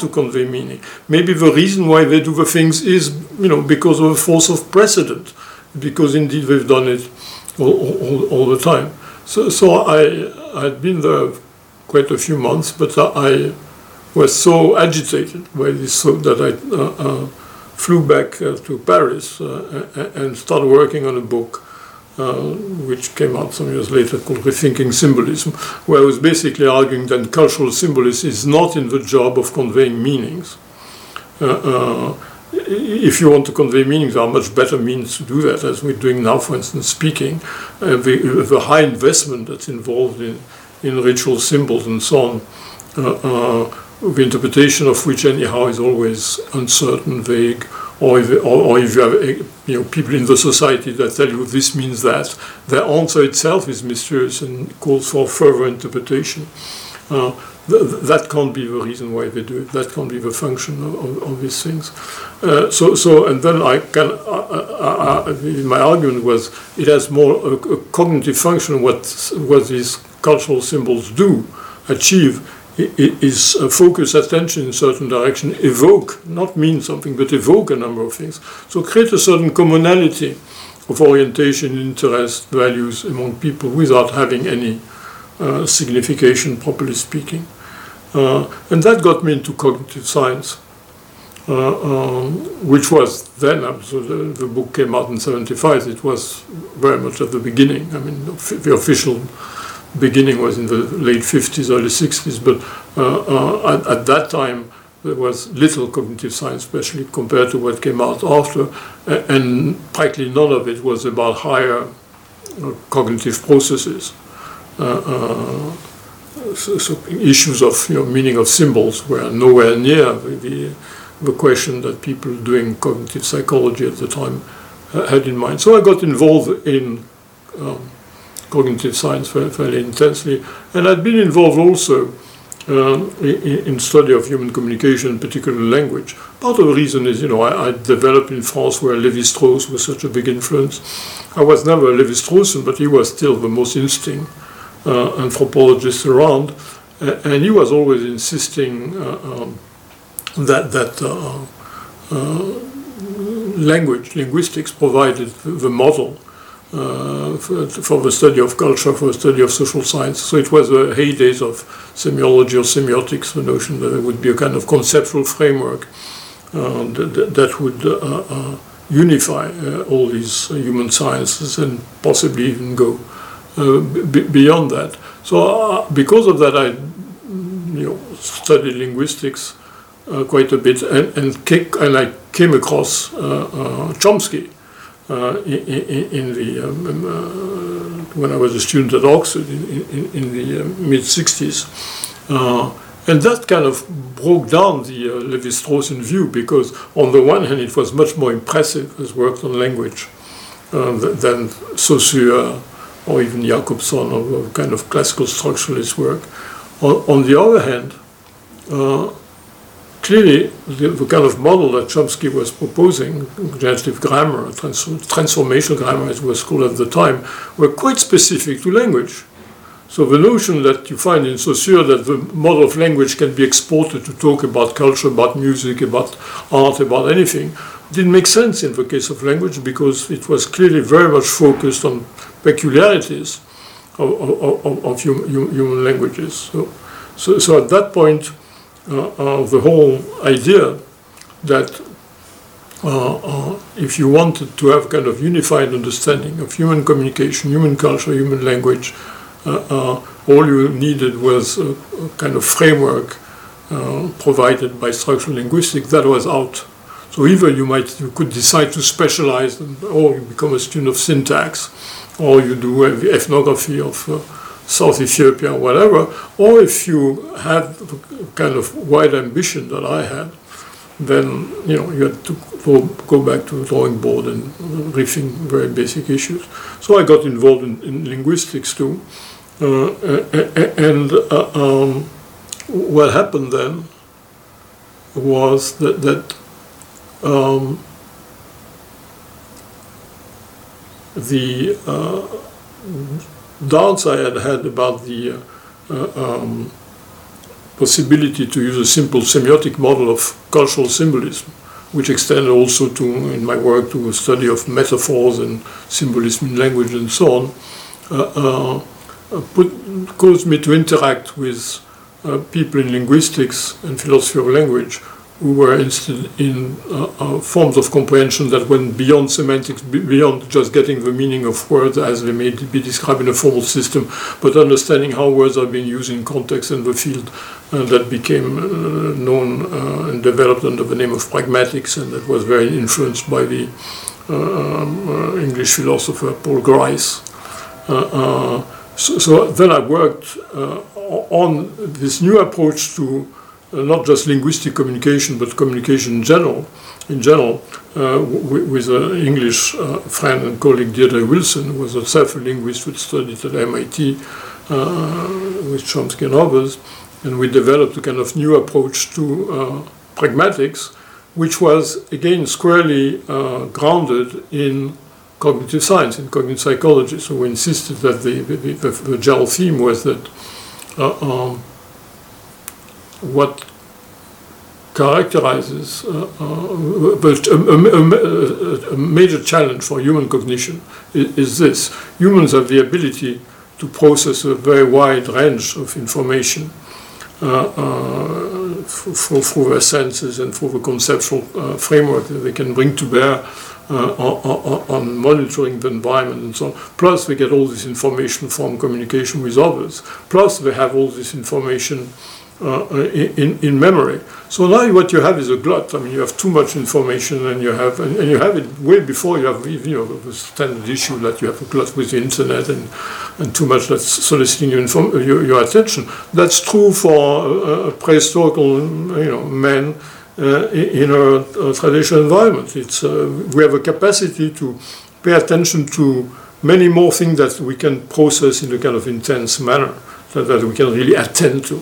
to convey meaning. Maybe the reason why they do the things is, you know, because of a force of precedent, because indeed they've done it all, all, all the time. So, so I had been there quite a few months, but I was so agitated by this that I uh, uh, flew back uh, to Paris uh, and started working on a book uh, which came out some years later called Rethinking Symbolism, where I was basically arguing that cultural symbolism is not in the job of conveying meanings. Uh, uh, if you want to convey meanings, there are much better means to do that, as we're doing now, for instance, speaking. Uh, the, the, high investment that's involved in, in ritual symbols and so on, uh, uh, the interpretation of which, anyhow, is always uncertain, vague, or if, or, or if you have you know, people in the society that tell you this means that, the answer itself is mysterious and calls for further interpretation. Uh, th- that can't be the reason why they do it. That can't be the function of, of, of these things. Uh, so, so, and then I can. My argument was it has more a, a cognitive function. What what these cultural symbols do achieve is focus attention in certain direction, evoke, not mean something, but evoke a number of things. So create a certain commonality of orientation, interest, values among people without having any uh, signification, properly speaking. Uh, and that got me into cognitive science, uh, um, which was then, so the, the, book came out in 75, it was very much at the beginning. I mean, the official beginning was in the late 50s, early 60s, but uh, uh, at, at, that time there was little cognitive science, especially compared to what came out after, and practically none of it was about higher uh, cognitive processes. So, so, issues of you know, meaning of symbols were nowhere near the, the question that people doing cognitive psychology at the time had in mind. So I got involved in um, cognitive science fairly intensely, and I'd been involved also um, in, study of human communication, particularly language. Part of the reason is, you know, I, I developed in France where Lévi-Strauss was such a big influence. I was never a Lévi-Straussian, but he was still the most interesting uh, anthropologist around, and he was always insisting uh, um, that that uh, uh, language, linguistics, provided the model uh, for, for, the study of culture, for the study of social science. So it was the heydays of semiology or semiotics, the notion that there would be a kind of conceptual framework uh, that, that, would uh, uh unify uh, all these human sciences and possibly even go uh, beyond that. So because of that, I you know, studied linguistics quite a bit and, and, and I came across Chomsky uh, in, in, the um, um, uh, when I was a student at Oxford in, in, the uh, mid 60s. and that kind of broke down the uh, Levi-Straussian view because, on the one hand, it was much more impressive as worked on language uh, than Saussure or even Jakobson or, kind of classical structuralist work. On, on the other hand, clearly the, the, kind of model that Chomsky was proposing, generative grammar, trans transformational grammar as it was called at the time, were quite specific to language. So the notion that you find in Saussure that the model of language can be exported to talk about culture, about music, about art, about anything, didn't make sense in the case of language because it was clearly very much focused on peculiarities of, of, of, of human languages. So, so, so at that point, uh, of the whole idea that uh, uh, if you wanted to have kind of unified understanding of human communication, human culture, human language, all you needed was a, a kind of framework provided by structural linguistics that was out. So either you might you could decide to specialize, or you become a student of syntax, or you do ethnography of uh, South Ethiopia or whatever, or if you had the kind of wide ambition that I had, then you know you had to go, back to the drawing board and rethink very basic issues. So I got involved in, in linguistics too, uh, and uh, um, what happened then was that that um, the uh, doubts I had had about the uh, uh, um, possibility to use a simple semiotic model of cultural symbolism, which extended also to, in my work, to a study of metaphors and symbolism in language and so on, uh, put, caused me to interact with people in linguistics and philosophy of language who were interested in uh, uh, forms of comprehension that went beyond semantics, beyond just getting the meaning of words as they may be described in a formal system, but understanding how words are being used in context in the field uh, that became uh, known uh, and developed under the name of pragmatics, and that was very influenced by the um, English philosopher Paul Grice. So, so, then I worked on this new approach to uh, not just linguistic communication, but communication in general, in general, uh, with an English uh, friend and colleague, Deirdre Wilson, who was a self-linguist who studied at MIT with Chomsky and others, and we developed a kind of new approach to pragmatics, which was again squarely uh, grounded in cognitive science, in cognitive psychology. So we insisted that the, the, the, the general theme was that uh, um, what characterizes uh, uh, but a, a, a, major challenge for human cognition is, is, this. Humans have the ability to process a very wide range of information uh, uh, through their senses and through the conceptual uh, framework that they can bring to bear uh, on, on, monitoring the environment and so on. Plus, they get all this information from communication with others. Plus, they have all this information uh, in, in memory. So now what you have is a glut. I mean, you have too much information, and you have and, and you have it way before you have you know the standard issue that you have a glut with the internet and and too much that's soliciting your, your, your attention. That's true for prehistoric you know man. Uh, in a, a, traditional environment, it's uh, we have a capacity to pay attention to many more things that we can process in a kind of intense manner that, that we can really attend to.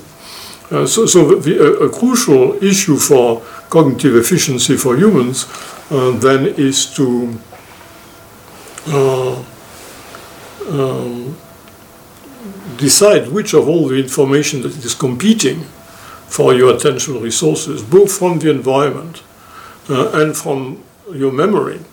Uh, so, so the, a, a, crucial issue for cognitive efficiency for humans uh, then is to uh, um, decide which of all the information that is competing for your attentional resources, both from the environment uh, and from your memory, uh,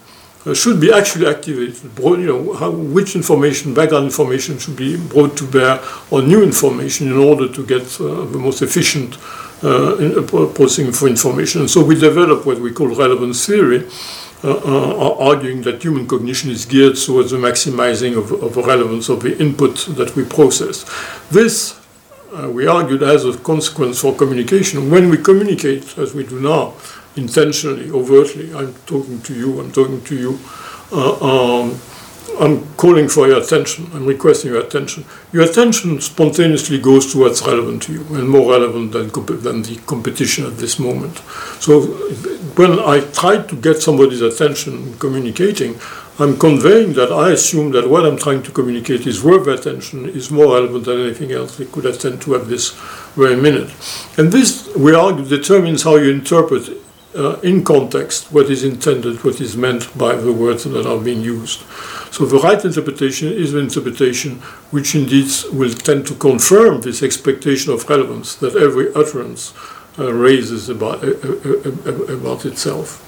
should be actually activated. Brought, you know, how, which information, background information, should be brought to bear on new information in order to get uh, the most efficient uh, in, uh, processing for information. And so we develop what we call relevance theory, uh, uh, arguing that human cognition is geared towards the maximizing of, of the relevance of the input that we process. This we argued as a consequence for communication. When we communicate, as we do now, intentionally, overtly. I'm talking to you, I'm talking to you. Uh, um, I'm calling for your attention, I'm requesting your attention. Your attention spontaneously goes to what's relevant to you and more relevant than, than the competition at this moment. So when I try to get somebody's attention communicating, I'm conveying that I assume that what I'm trying to communicate is worth attention, is more relevant than anything else they could attend to at this very minute. And this, we argue, determines how you interpret uh, in context what is intended, what is meant by the words that are being used. So the right interpretation is an interpretation which indeed will tend to confirm this expectation of relevance that every utterance uh, raises about, uh, uh, uh about itself.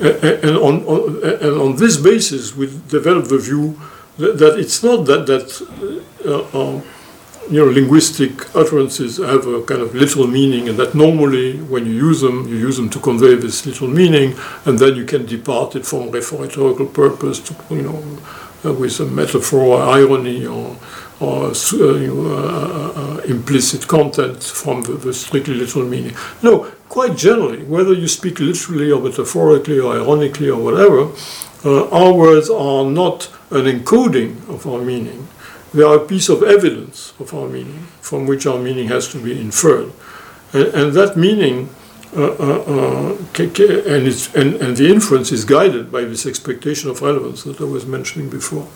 And on, on, and on this basis, we develop the view that, that it's not that, that uh, you know, linguistic utterances have a kind of literal meaning, and that normally when you use them, you use them to convey this literal meaning, and then you can depart it from rhetorical purpose to, you know, uh, with a metaphor or irony or, or uh, you know, uh, uh, uh, implicit content from the, the, strictly literal meaning. No, quite generally, whether you speak literally or metaphorically or ironically or whatever, uh, our words are not an encoding of our meaning they are a piece of evidence of our meaning, from which our meaning has to be inferred. And, and that meaning, uh, uh, uh, and, and, and the inference is guided by this expectation of relevance that I was mentioning before.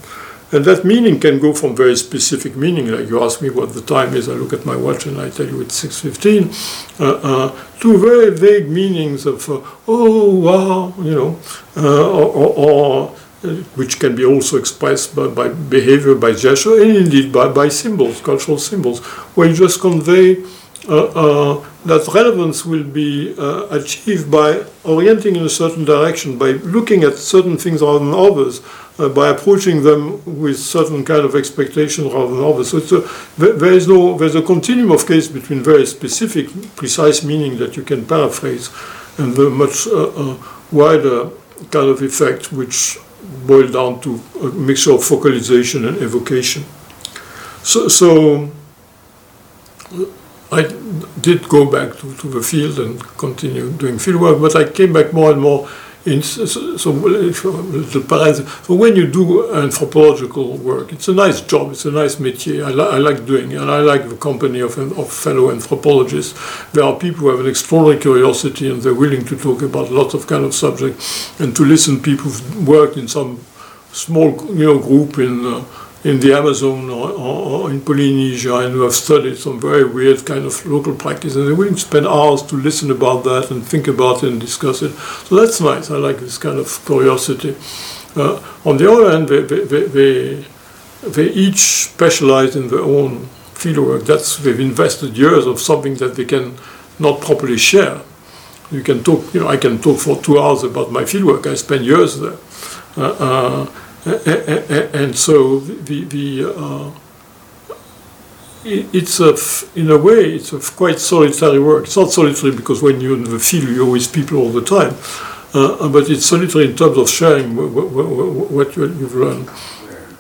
And that meaning can go from very specific meaning, like you ask me what the time is, I look at my watch and I tell you it's 6.15, uh, uh, to very vague meanings of, uh, oh, wow, you know, uh, or, or, or which can be also expressed by, by, behavior, by gesture, and indeed by, by symbols, cultural symbols, where you just convey uh, uh, that relevance will be uh, achieved by orienting in a certain direction, by looking at certain things rather than others, uh, by approaching them with certain kind of expectation rather than others. So a, there is no there's a continuum of case between very specific, precise meaning that you can paraphrase, and the much uh, uh, wider kind of effect which boil down to a mixture of focalization and evocation. So. so I did go back to, to the field and continue doing field work, but I came back more and more in so, so, so when you do anthropological work, it's a nice job, it's a nice métier. I, li I like doing it, and I like the company of, of fellow anthropologists. There are people who have an extraordinary curiosity and they're willing to talk about lots of kind of subjects and to listen people who've worked in some small you know group in uh, in the Amazon or, or, in Polynesia and who have studied some very weird kind of local practice and to spend hours to listen about that and think about it and discuss it. So that's nice. I like this kind of curiosity. Uh, on the other hand, they, they, they, they, each specialize in their own fieldwork. That's they've invested years of something that they can not properly share. You can talk, you know, I can talk for two hours about my fieldwork. I spent years there. Uh, uh, and so the, the uh, it's a, in a way, it's a quite solitary work. It's not solitary because when you're in the field, you're with people all the time, uh, but it's solitary in terms of sharing what you've learned.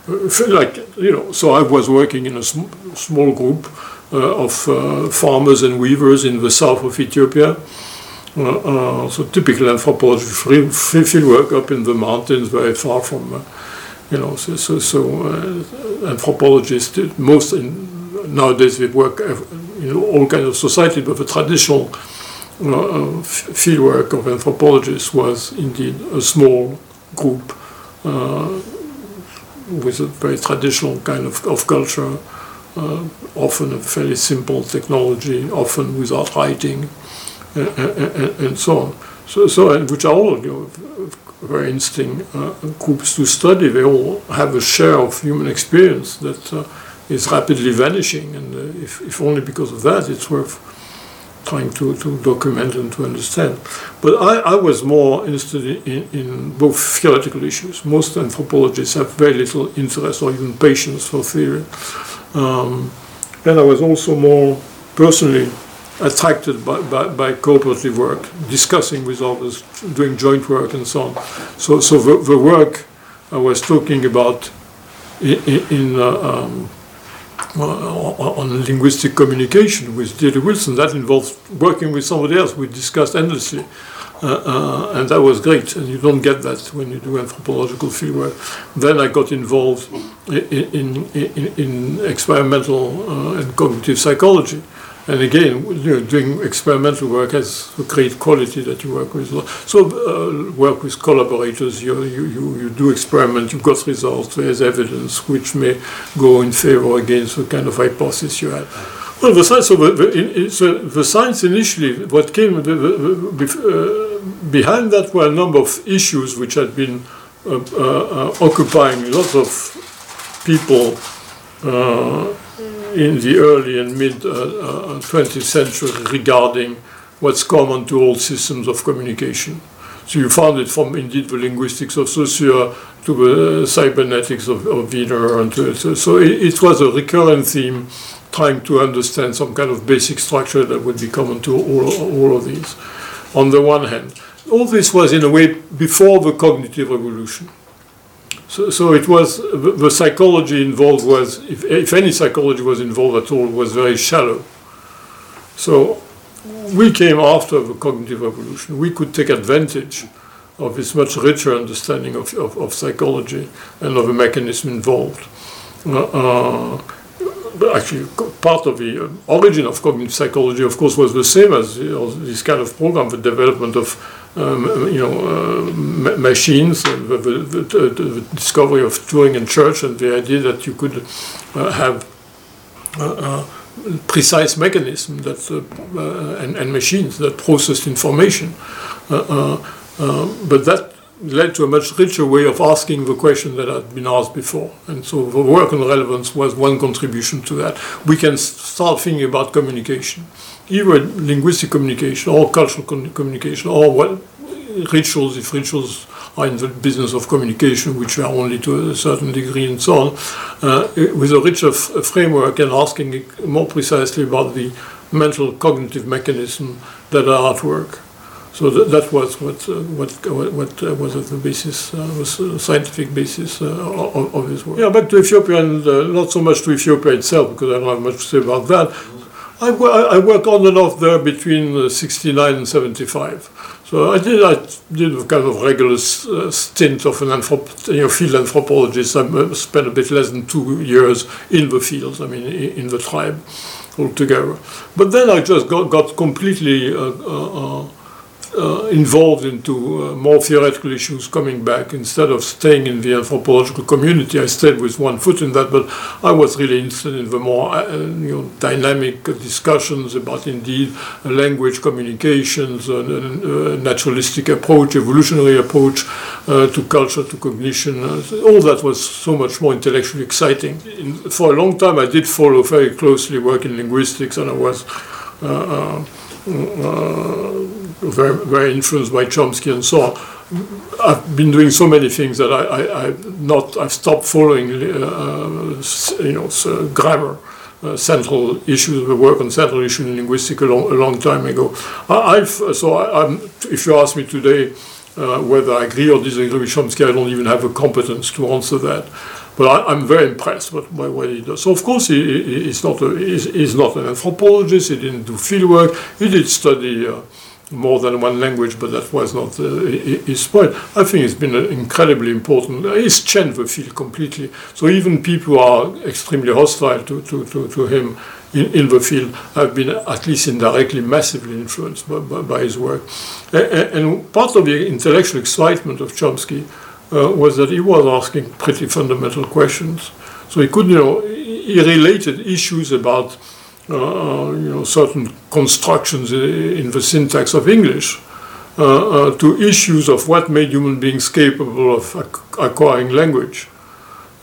Uh, like you know, so I was working in a sm small group uh, of uh, farmers and weavers in the south of Ethiopia. Uh, uh, so typical anthropology field work up in the mountains, very far from you know, so, so, so uh, anthropologists, most in, nowadays they work in all kinds of society, but the traditional uh, fieldwork of anthropologists was indeed a small group uh, with a very traditional kind of, of culture, uh, often a fairly simple technology, often without writing, and, and, and so on. So, so and which are all you know, very interesting uh, groups to study. They all have a share of human experience that uh, is rapidly vanishing, and uh, if, if, only because of that, it's worth trying to, to document and to understand. But I, I was more interested in, in, both theoretical issues. Most anthropologists have very little interest or even patience for theory. Um, and I was also more personally attracted by, by, by, cooperative work, discussing with others, doing joint work and so on. So, so the, the work I was talking about in, in uh, um, uh, on linguistic communication with Deirdre Wilson, that involves working with somebody else. We discussed endlessly. Uh, uh, and that was great, and you don't get that when you do anthropological fieldwork. Then I got involved in, in, in, in experimental uh, and cognitive psychology, and again, you know, doing experimental work has a great quality that you work with. So uh, work with collaborators, you, you, you, you, do experiment, you've got results, there's evidence which may go in favor against the kind of hypothesis you had. Well, the science, so the, the, so the science initially, what came the, uh, behind that were a number of issues which had been uh, uh occupying lots of people uh, in the early and mid 20th uh, uh, century regarding what's common to all systems of communication. So you found it from indeed the linguistics of Saussure to the cybernetics of, of Wiener. And to, so, so it, it, was a recurrent theme trying to understand some kind of basic structure that would be common to all, all of these. On the one hand, all this was in a way before the cognitive revolution. So, so it was the, psychology involved was, if, if any psychology was involved at all, was very shallow. So we came after the cognitive revolution. We could take advantage of this much richer understanding of, of, of psychology and of the mechanism involved. Uh, uh, actually, part of the uh, origin of cognitive psychology, of course, was the same as this kind of program, the development of um, you know, uh, ma machines, uh, the, the, the, discovery of Turing and Church, and the idea that you could uh, have precise mechanisms that and, and, machines that processed information. but that led to a much richer way of asking the question that had been asked before. And so the work on relevance was one contribution to that. We can start thinking about communication either linguistic communication or cultural communication or rituals, if rituals are in the business of communication, which are only to a certain degree and so on, uh, with a richer framework and asking more precisely about the mental cognitive mechanism that are at work. So that, that was what uh, what what uh, was the basis uh, was the scientific basis uh, of, of, his work. Yeah, back to Ethiopia and uh, not so much to Ethiopia itself because I don't have much to say about that. I, I worked on and off there between 69 and 75. So I did I did a kind of regular uh, stint of an anthrop- you know, field anthropologist. I spent a bit less than two years in the field, I mean, in the tribe altogether. But then I just got, got completely uh, uh, uh, involved into uh, more theoretical issues coming back instead of staying in the anthropological community. I stayed with one foot in that, but I was really interested in the more uh, uh you know, dynamic discussions about indeed uh, language communications, a uh, naturalistic approach, evolutionary approach to culture, to cognition. all that was so much more intellectually exciting. In, for a long time, I did follow very closely work in linguistics, and I was. Very, very influenced by Chomsky and so on. I've been doing so many things that I, I, not I've stopped following uh, you know so grammar. Uh, central issues, the work on central issues in linguistics a long, a long time ago. I, have so I, if you ask me today uh, whether I agree or disagree with Chomsky, I don't even have a competence to answer that. But I, am very impressed by what he does. So of course he, he, he's not a, he's, he's, not an anthropologist. He didn't do fieldwork. He did study. Uh, more than one language, but that was not uh, his point. I think it's been incredibly important. He's changed the field completely. So even people who are extremely hostile to, to, to, to him in, in, the field have been at least indirectly massively influenced by, by, by his work. And, and, part of the intellectual excitement of Chomsky uh, was that he was asking pretty fundamental questions. So he could, you know, he related issues about uh, you know, certain constructions in the syntax of English uh, uh, to issues of what made human beings capable of acquiring language.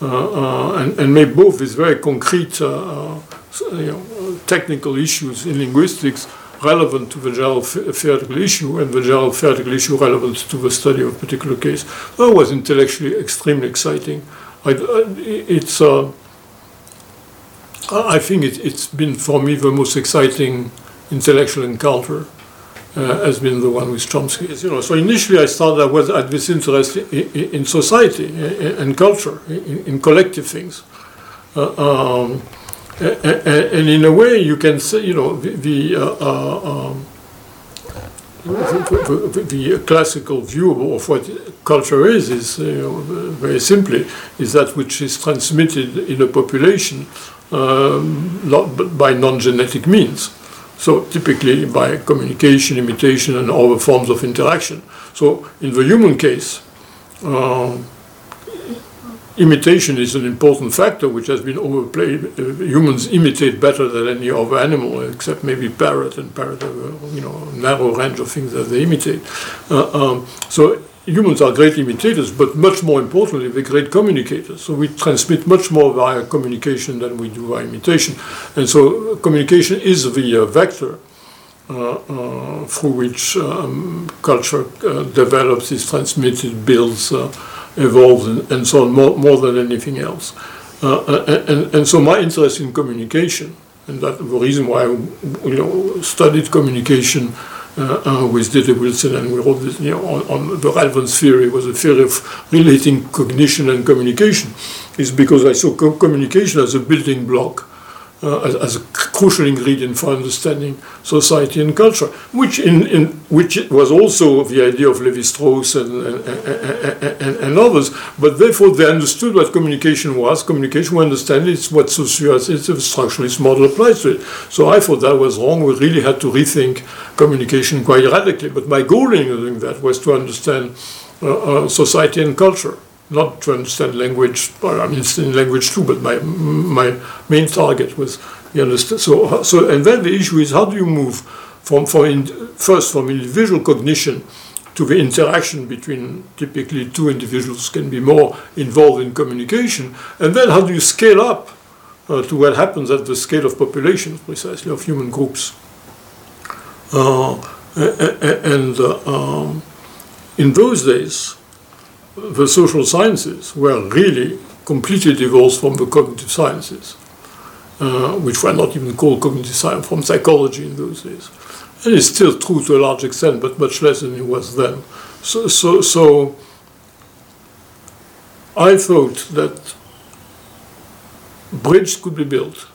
and, and made both these very concrete you know, technical issues in linguistics relevant to the general theoretical issue and the general theoretical issue relevant to the study of a particular case. That was intellectually extremely exciting. I, it's, uh, I think it, has been for me the most exciting intellectual encounter. Uh, has been the one with Chomsky. You know, so initially I started I was at this interest in, in society and culture, in, in, collective things, uh, um, and, in a way you can say, you know, the, the uh, uh um, the, the, the, classical view of what culture is is you know, very simply is that which is transmitted in a population um, by non-genetic means. So typically by communication, imitation, and other forms of interaction. So in the human case, uh, imitation is an important factor which has been overplayed. Uh, humans imitate better than any other animal, except maybe parrot, and parrot have a you know, narrow range of things that they imitate. Uh, um, so humans are great imitators, but much more importantly, they're great communicators. So we transmit much more via communication than we do via imitation. And so communication is the uh, vector uh, uh, through which um, culture uh, develops, is transmitted, builds, uh, evolves, and, and, so on, more, more than anything else. Uh, and, and so my interest in communication, and that the reason why I you know, studied communication uh, uh, with Deirdre Wilson, and we wrote this you know, on, on, the relevance theory, was a theory of relating cognition and communication, is because I saw co communication as a building block as, as, a crucial ingredient for understanding society and culture, which in, in which was also the idea of Levi-Strauss and, and, and, and, others. But therefore, they understood what communication was. Communication, we understand it's what socioassistive structuralist model applies to it. So I thought that was wrong. We really had to rethink communication quite radically. But my goal in doing that was to understand uh, uh, society and culture not to understand language. Well, I mean, in language too, but my my main target was you understand. So so and then the issue is how do you move from from in, first from individual cognition to the interaction between typically two individuals can be more involved in communication, and then how do you scale up uh, to what happens at the scale of populations, precisely of human groups. Uh, and um, in those days, the social sciences were really completely divorced from the cognitive sciences, uh, which were not even called cognitive science, from psychology in those days. And it's still true to a large extent, but much less than it was then. So, so, so I thought that bridge could be built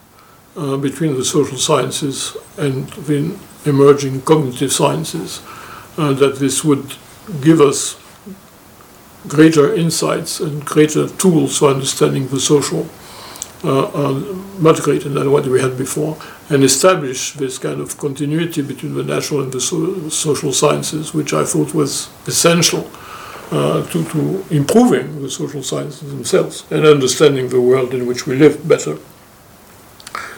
uh, between the social sciences and the emerging cognitive sciences, uh, that this would give us greater insights and greater tools for understanding the social, uh, uh, much greater than what we had before, and establish this kind of continuity between the natural and the so social sciences, which I thought was essential uh, to, to improving the social sciences themselves and understanding the world in which we live better.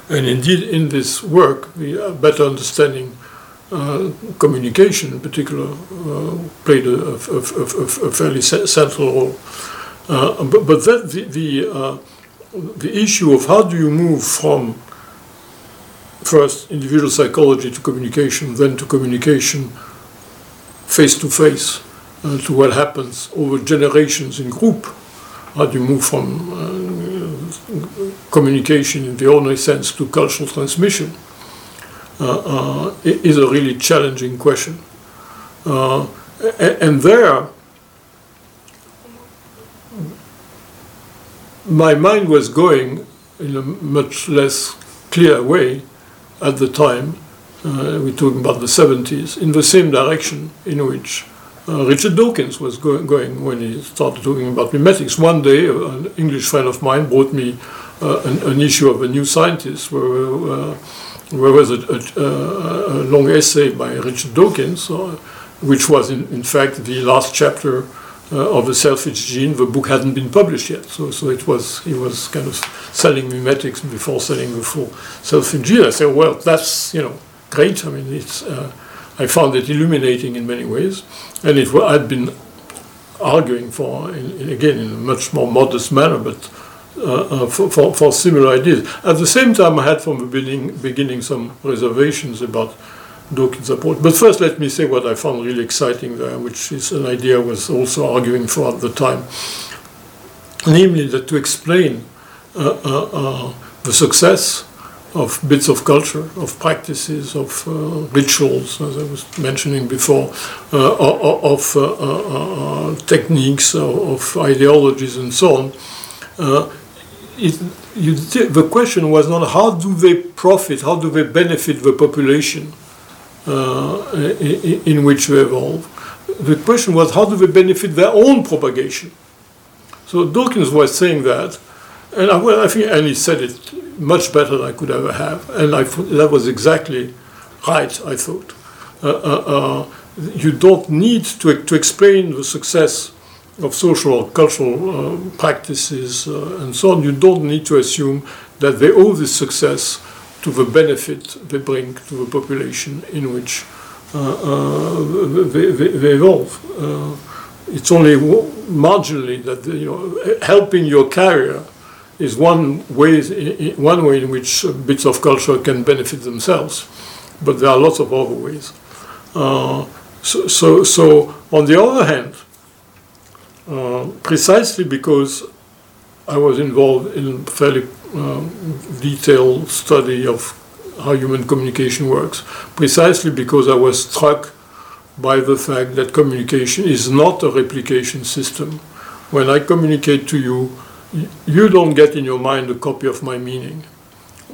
And indeed, in this work, the better understanding communication in particular uh, played a, a, a, a, fairly central role. Uh, but, but that the, the, uh, the issue of how do you move from first individual psychology to communication, then to communication face to face to what happens over generations in group. How do you move from uh, communication in the ordinary sense to cultural transmission? Uh, uh, is a really challenging question. Uh, and there, my mind was going in a much less clear way at the time, uh, we're talking about the 70s, in the same direction in which uh, Richard Dawkins was go going when he started talking about memetics. One day, an English friend of mine brought me uh, an, an, issue of a New Scientist where there was a, a, a, long essay by Richard Dawkins, uh, which was in, in, fact the last chapter uh, of the selfish gene. The book hadn't been published yet, so so it was he was kind of selling memetics before selling the full selfish gene. I said, well, that's you know great. I mean, it's uh, I found it illuminating in many ways, and it I'd been arguing for in, in, again in a much more modest manner, but uh, uh, for, for, for, similar ideas. At the same time, I had from the beginning, beginning some reservations about Dawkins' approach. But first, let me say what I found really exciting there, which is an idea I was also arguing for at the time. Namely, that to explain uh, uh, uh the success of bits of culture, of practices, of uh, rituals, as I was mentioning before, of techniques, of ideologies, and so on it, you, the question was not how do they profit, how do they benefit the population uh, in, in, which they evolve. The question was how do they benefit their own propagation. So Dawkins was saying that, and I, well, I think and he said it much better than I could ever have, and I, that was exactly right. I thought uh, uh, uh you don't need to to explain the success of social or cultural uh, practices uh, and so on, you don't need to assume that they owe this success to the benefit they bring to the population in which uh, uh they, they, they, evolve. Uh, it's only marginally that you know helping your carrier is one way one way in which bits of culture can benefit themselves, but there are lots of other ways. Uh, so, so, so on the other hand, uh, precisely because I was involved in fairly uh, detailed study of how human communication works, precisely because I was struck by the fact that communication is not a replication system. When I communicate to you, you don't get in your mind a copy of my meaning.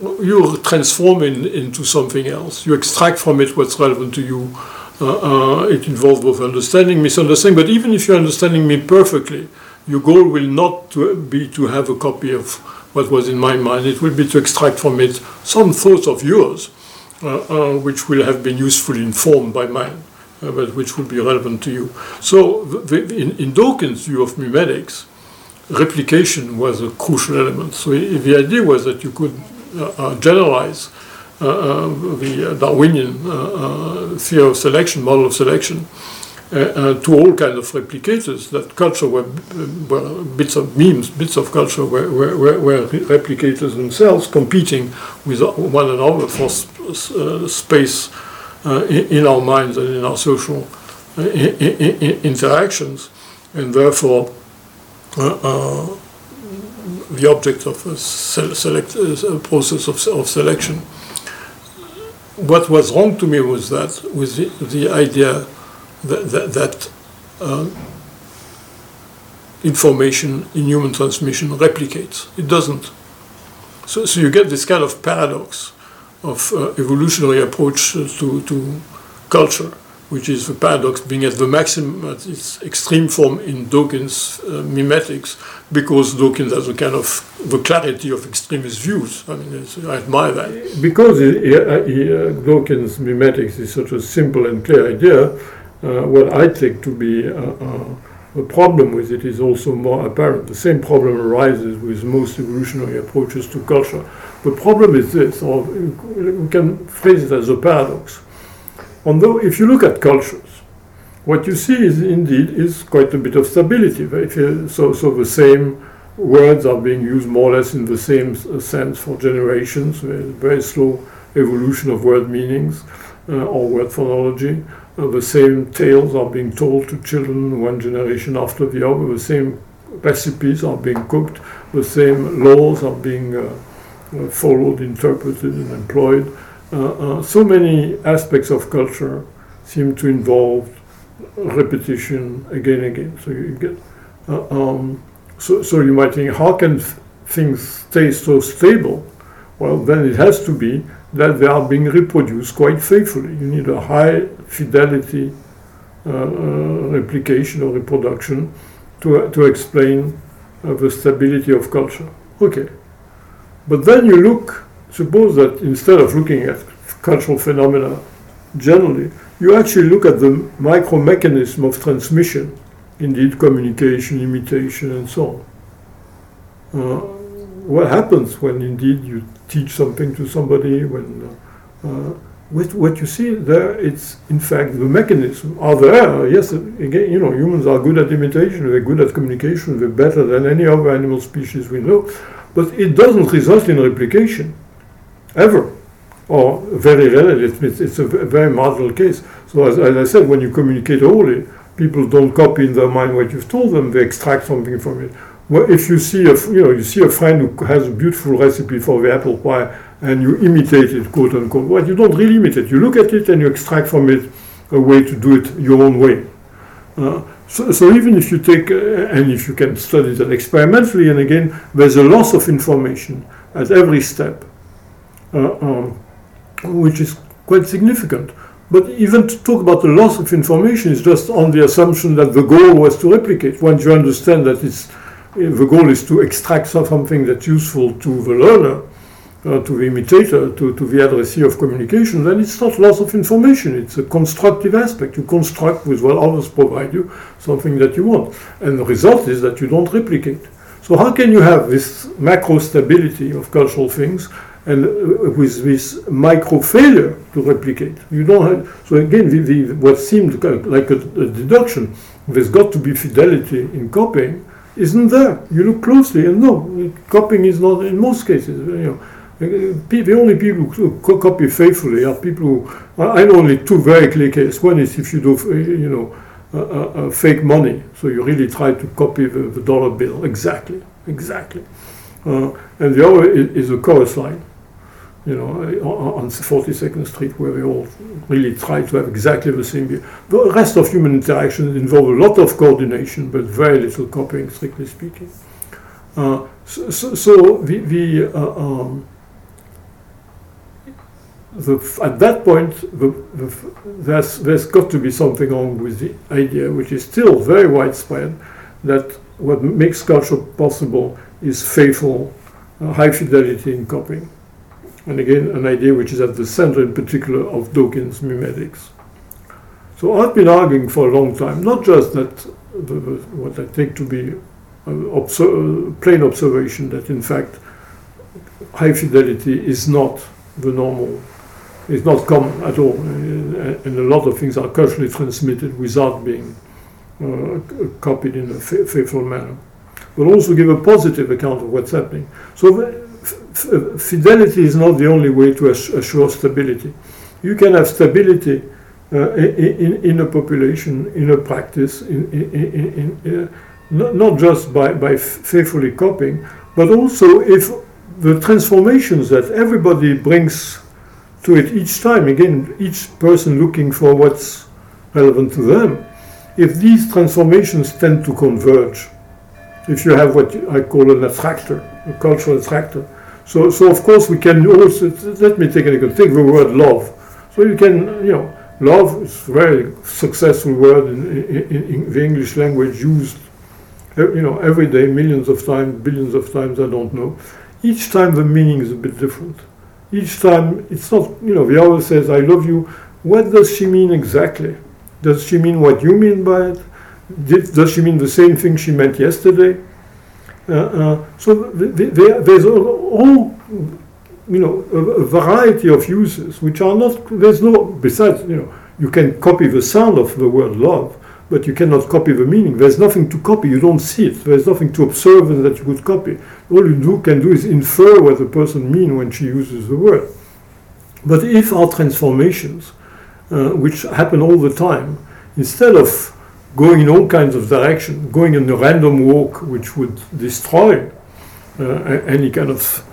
You transform it into something else. You extract from it what's relevant to you uh, uh, it involves both understanding, misunderstanding, but even if you're understanding me perfectly, your goal will not to be to have a copy of what was in my mind. It will be to extract from it some thoughts of yours, uh, uh, which will have been usefully informed by mine, uh, but which will be relevant to you. So, the, in, in, Dawkins' view of memetics, replication was a crucial element. So, the idea was that you could uh, generalize the Darwinian uh, theory of selection, model of selection, to all kind of replicators. That culture were, were bits of memes, bits of culture were, were, were, replicators themselves, competing with one another for space uh, in, our minds and in our social uh, interactions, and therefore uh, uh, the object of a select, uh, process of, of selection. What was wrong to me was that, with the, the idea that, that, that uh, information in human transmission replicates. It doesn't. So, so you get this kind of paradox of uh, evolutionary approach to, to culture which is the paradox being at the maximum, at its extreme form in Dawkins' uh, memetics, because Dawkins has a kind of the clarity of extremist views. I mean, I admire that. Because he, he, uh, Dawkins' memetics is such a simple and clear idea, uh, what I take to be uh, uh, a problem with it is also more apparent. The same problem arises with most evolutionary approaches to culture. The problem is this, or we can phrase it as a paradox Although if you look at cultures, what you see is indeed is quite a bit of stability. So, so the same words are being used more or less in the same sense for generations, very slow evolution of word meanings uh, or word phonology. Uh, the same tales are being told to children one generation after the other. The same recipes are being cooked. The same laws are being uh, uh followed, interpreted, and employed. Uh, uh, so many aspects of culture seem to involve repetition again and again. So you get, uh, um, so, so you might think, how can things stay so stable? Well, then it has to be that they are being reproduced quite faithfully. You need a high fidelity uh, uh, replication or reproduction to, to explain uh, the stability of culture. Okay. But then you look suppose that instead of looking at cultural phenomena generally, you actually look at the micro mechanism of transmission, indeed communication, imitation, and so on. Uh, what happens when indeed you teach something to somebody, when uh, uh, what, what you see there, it's in fact the mechanism are there. Yes, again, you know, humans are good at imitation, they're good at communication, they're better than any other animal species we know, but it doesn't result in replication ever, or very rarely. It's, it's a very marginal case. So as, as, I said, when you communicate orally, people don't copy in their mind what you've told them; they extract something from it. Well, if you see a you know you see a friend who has a beautiful recipe for the apple pie and you imitate it, quote unquote, well, you don't really imitate. it You look at it and you extract from it a way to do it your own way. Uh, so, so, even if you take, uh, and if you can study that experimentally, and again, there's a loss of information at every step. Uh, um, which is quite significant. But even to talk about the loss of information is just on the assumption that the goal was to replicate. Once you understand that it's, the goal is to extract something that's useful to the learner, uh, to the imitator, to, to the addressee of communication, then it's not loss of information. It's a constructive aspect. You construct with what others provide you something that you want. And the result is that you don't replicate. So how can you have this macro stability of cultural things and with this micro failure to replicate. You don't have, so again, the, the, what seemed like a, a, deduction, there's got to be fidelity in copying, isn't there. You look closely and no, copying is not, in most cases, you know, the only people who copy faithfully are people who, I know only two very clear cases. One is if you do, you know, fake money, so you really try to copy the, the dollar bill exactly, exactly. Uh, and the other is, is a chorus line you know, on 42nd Street, where we all really try to have exactly the same view. The rest of human interactions involve a lot of coordination, but very little copying, strictly speaking. Uh, so, so, so, the, the, uh, um, the, at that point, the, there's, there's got to be something wrong with the idea, which is still very widespread, that what makes culture possible is faithful, uh, high fidelity in copying and again an idea which is at the center in particular of Dawkins' memetics. So I've been arguing for a long time, not just that the, what I take to be uh, a uh, plain observation that in fact high fidelity is not the normal, is not common at all, uh, and a lot of things are culturally transmitted without being uh, copied in a faithful manner. But also give a positive account of what's happening. So fidelity is not the only way to assure stability. you can have stability uh, in, in a population, in a practice, in, in, in uh, not, just by, by faithfully copying, but also if the transformations that everybody brings to it each time, again, each person looking for what's relevant to them, if these transformations tend to converge, if you have what I call an attractor, cultural attractor. So, so of course we can also, let me take an example, take the word love. So you can, you know, love is a very successful word in, in, in the English language used, uh, you know, every day, millions of times, billions of times, I don't know. Each time the meaning is a bit different. Each time it's not, you know, the other says, I love you. What does she mean exactly? Does she mean what you mean by it? Did, does she mean the same thing she meant yesterday? Uh, uh, so there's a whole, you know, a, variety of uses which are not. There's no besides, you know, you can copy the sound of the word love, but you cannot copy the meaning. There's nothing to copy. You don't see it. There's nothing to observe that you could copy. All you do can do is infer what the person means when she uses the word. But if our transformations uh, which happen all the time, instead of going in all kinds of directions, going in a random walk which would destroy uh, any kind of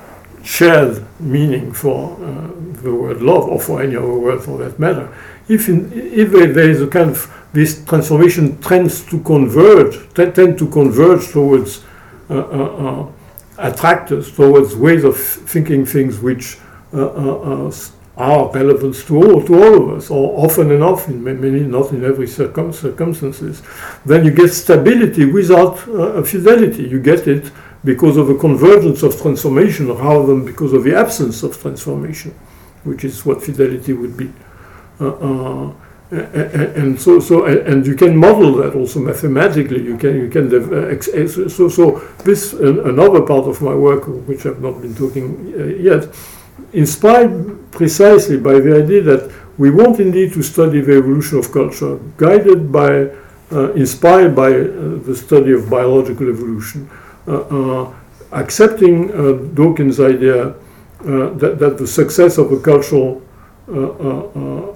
shared meaning for uh, the word love or for any other word for that matter. If, in, if there is a kind of this transformation tends to converge, tend to converge towards uh, uh, uh, attractors, towards ways of thinking things which uh, are relevant to all, to all of us, or often enough, in many, not in every circum- circumstances, then you get stability without uh, fidelity. You get it because of a convergence of transformation rather than because of the absence of transformation, which is what fidelity would be. Uh, uh, and so, so, and you can model that also mathematically. You can, you can. Uh, so, so this another part of my work, which I've not been talking uh, yet, inspired precisely by the idea that we want indeed to study the evolution of culture, guided by, uh, inspired by uh, the study of biological evolution, uh, uh accepting uh, Dawkins' idea uh, that, that the success of a cultural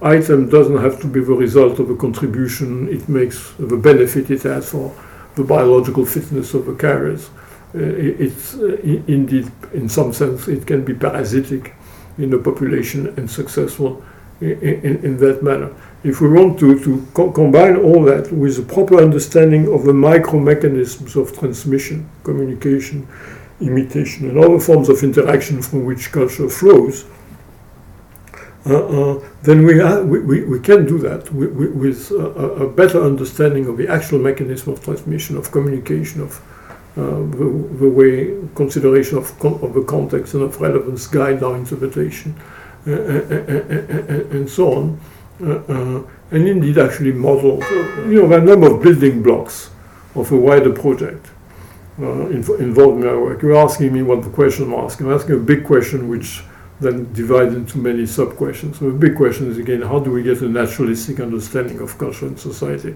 item doesn't have to be the result of a contribution it makes, the benefit it has for the biological fitness of the carriers. it's indeed, in some sense, it can be parasitic in the population and successful in, in, in that manner. If we want to, to co combine all that with a proper understanding of the micro mechanisms of transmission, communication, imitation, and other forms of interaction from which culture flows, uh, uh, then we, we, we, we, can do that with, with a, a, better understanding of the actual mechanism of transmission, of communication, of Um, the, the, way consideration of, of the context and of relevance guide our interpretation, uh, uh, and so on. Uh, uh, and indeed, actually model, uh, you know, a number of building blocks of a wider project. Uh, involved in my work. You're asking me what the question I'm asking. I'm asking a big question which then divides into many sub questions. So the big question is again, how do we get a naturalistic understanding of culture and society?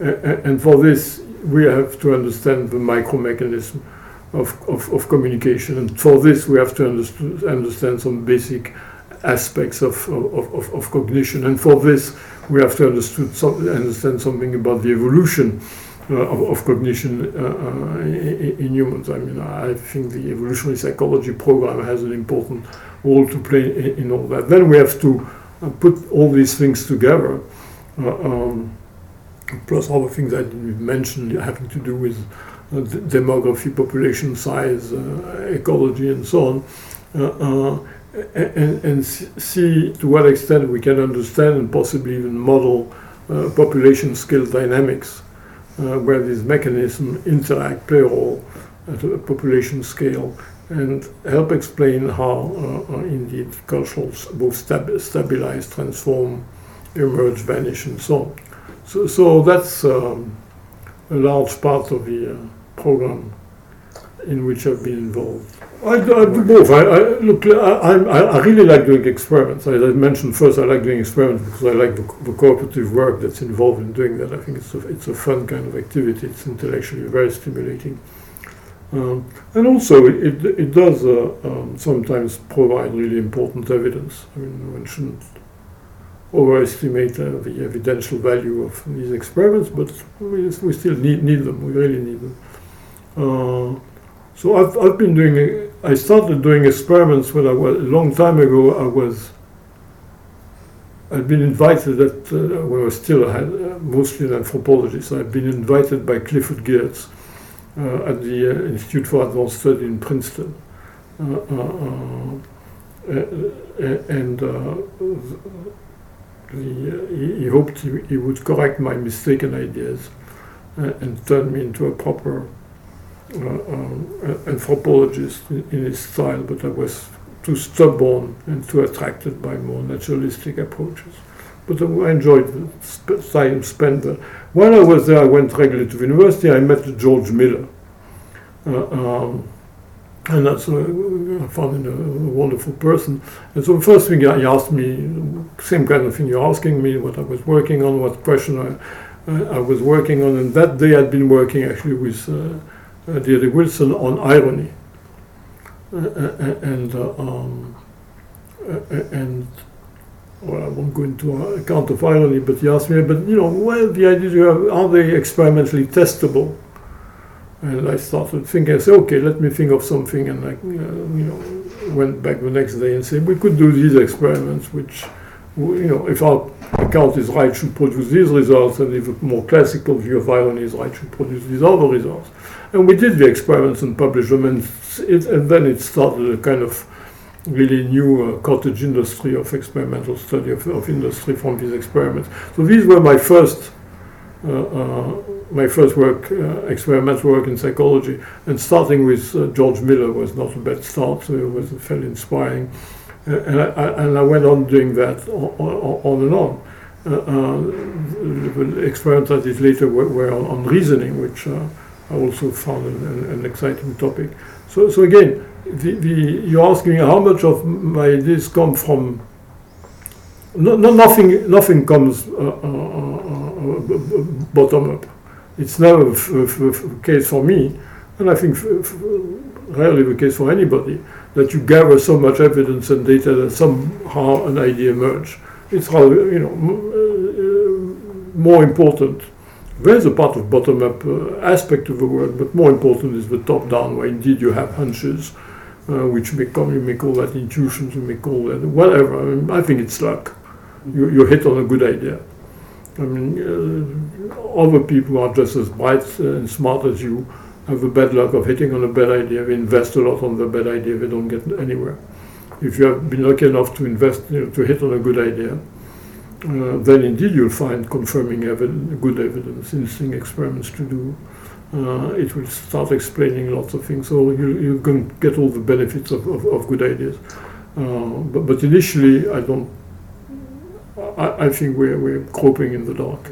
And for this, we have to understand the micro mechanism of, of, of communication. And for this, we have to understand some basic aspects of, of, of, of, cognition. And for this, we have to understood some, understand something about the evolution uh, of, of, cognition uh, uh, in, in, humans. I mean, I think the evolutionary psychology program has an important role to play in, in all that. Then we have to uh, put all these things together. Uh, um, plus other things I didn't mention having to do with uh, demography, population size, uh, ecology, and so on, uh, uh and, and, see to what extent we can understand and possibly even model uh, population scale dynamics, where these mechanisms interact, play a role at a population scale, and help explain how indeed cultures both stab stabilize, transform, emerge, vanish, and so on. So, so that's um, a large part of the uh, program in which I've been involved. I, I do both. I, I look. I, I, really like doing experiments. As I mentioned first, I like doing experiments because I like the, the, cooperative work that's involved in doing that. I think it's a, it's a fun kind of activity. It's intellectually very stimulating, um, and also it it, it does uh, um, sometimes provide really important evidence. I mean, one shouldn't overestimate uh, the evidential value of these experiments, but we, we still need, need them. We really need them. Uh, so I've, I've been doing. I started doing experiments when I was a long time ago. I was. I'd been invited at uh, when I was still had, uh, mostly an anthropologist. I'd been invited by Clifford Geertz uh, at the uh, Institute for Advanced Study in Princeton. Uh, and he, he, hoped he, he, would correct my mistaken ideas and turn me into a proper um, anthropologist in, in his style, but I was too stubborn and too attracted by more naturalistic approaches. But I enjoyed the time spent there. While I was there, I went regularly to university. I met George Miller. Uh, um, and that's uh, I found him a, wonderful person. And so the first thing he asked me, same kind of thing you're asking me, what I was working on, what question I, I, was working on. And that day I'd been working actually with uh, uh, Deirdre Wilson on irony. Uh, uh, and um, and well, I won't go into account of irony, but he asked me, but you know, well, the ideas you have, are they experimentally testable? And I started thinking, I said, okay, let me think of something. And I, uh, you know, went back the next day and said, we could do these experiments, which, you know, if our account is right, should produce these results, and if a more classical view of irony is right, should produce these other results. And we did the experiments and published them, and, it, and then it started a kind of really new uh, cottage industry of experimental study of, of industry from these experiments. So these were my first uh, uh, my first work, uh, experimental work in psychology, and starting with uh, George Miller was not a bad start. So it was fairly inspiring, uh, and I, and I went on doing that on, on and on. Uh, the experiments I did later were, were on, on, reasoning, which I also found an, an, exciting topic. So, so again, the, the, you're asking how much of my ideas come from. No, no, nothing, nothing comes uh, uh, bottom up. It's never the case for me, and I think rarely the case for anybody, that you gather so much evidence and data that somehow an idea emerges. It's rather, you know, uh, more important. There's a part of bottom-up uh, aspect of the work, but more important is the top-down, where indeed you have hunches, uh, which become, you may call that intuitions, you may call that whatever. I, mean, I think it's luck. You, you hit on a good idea. I mean, uh, other people are just as bright and smart as you have the bad luck of hitting on a bad idea. They invest a lot on the bad idea, they don't get anywhere. If you have been lucky enough to invest, you know, to hit on a good idea, uh, then indeed you'll find confirming evidence, good evidence, interesting experiments to do. Uh, it will start explaining lots of things. So you, you can get all the benefits of, of, of good ideas. Uh, but, but initially, I don't I, I think we're, we're groping in the dark.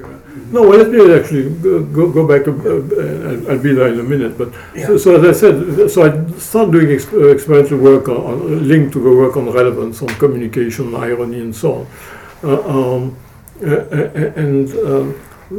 No, well, let me actually go, go back. Uh, uh, I'll be there in a minute. But yeah. so, so, as I said, so I started doing exp uh, experimental work on, on, linked to the work on relevance, on communication, irony, and so on. Uh, um, uh, and uh,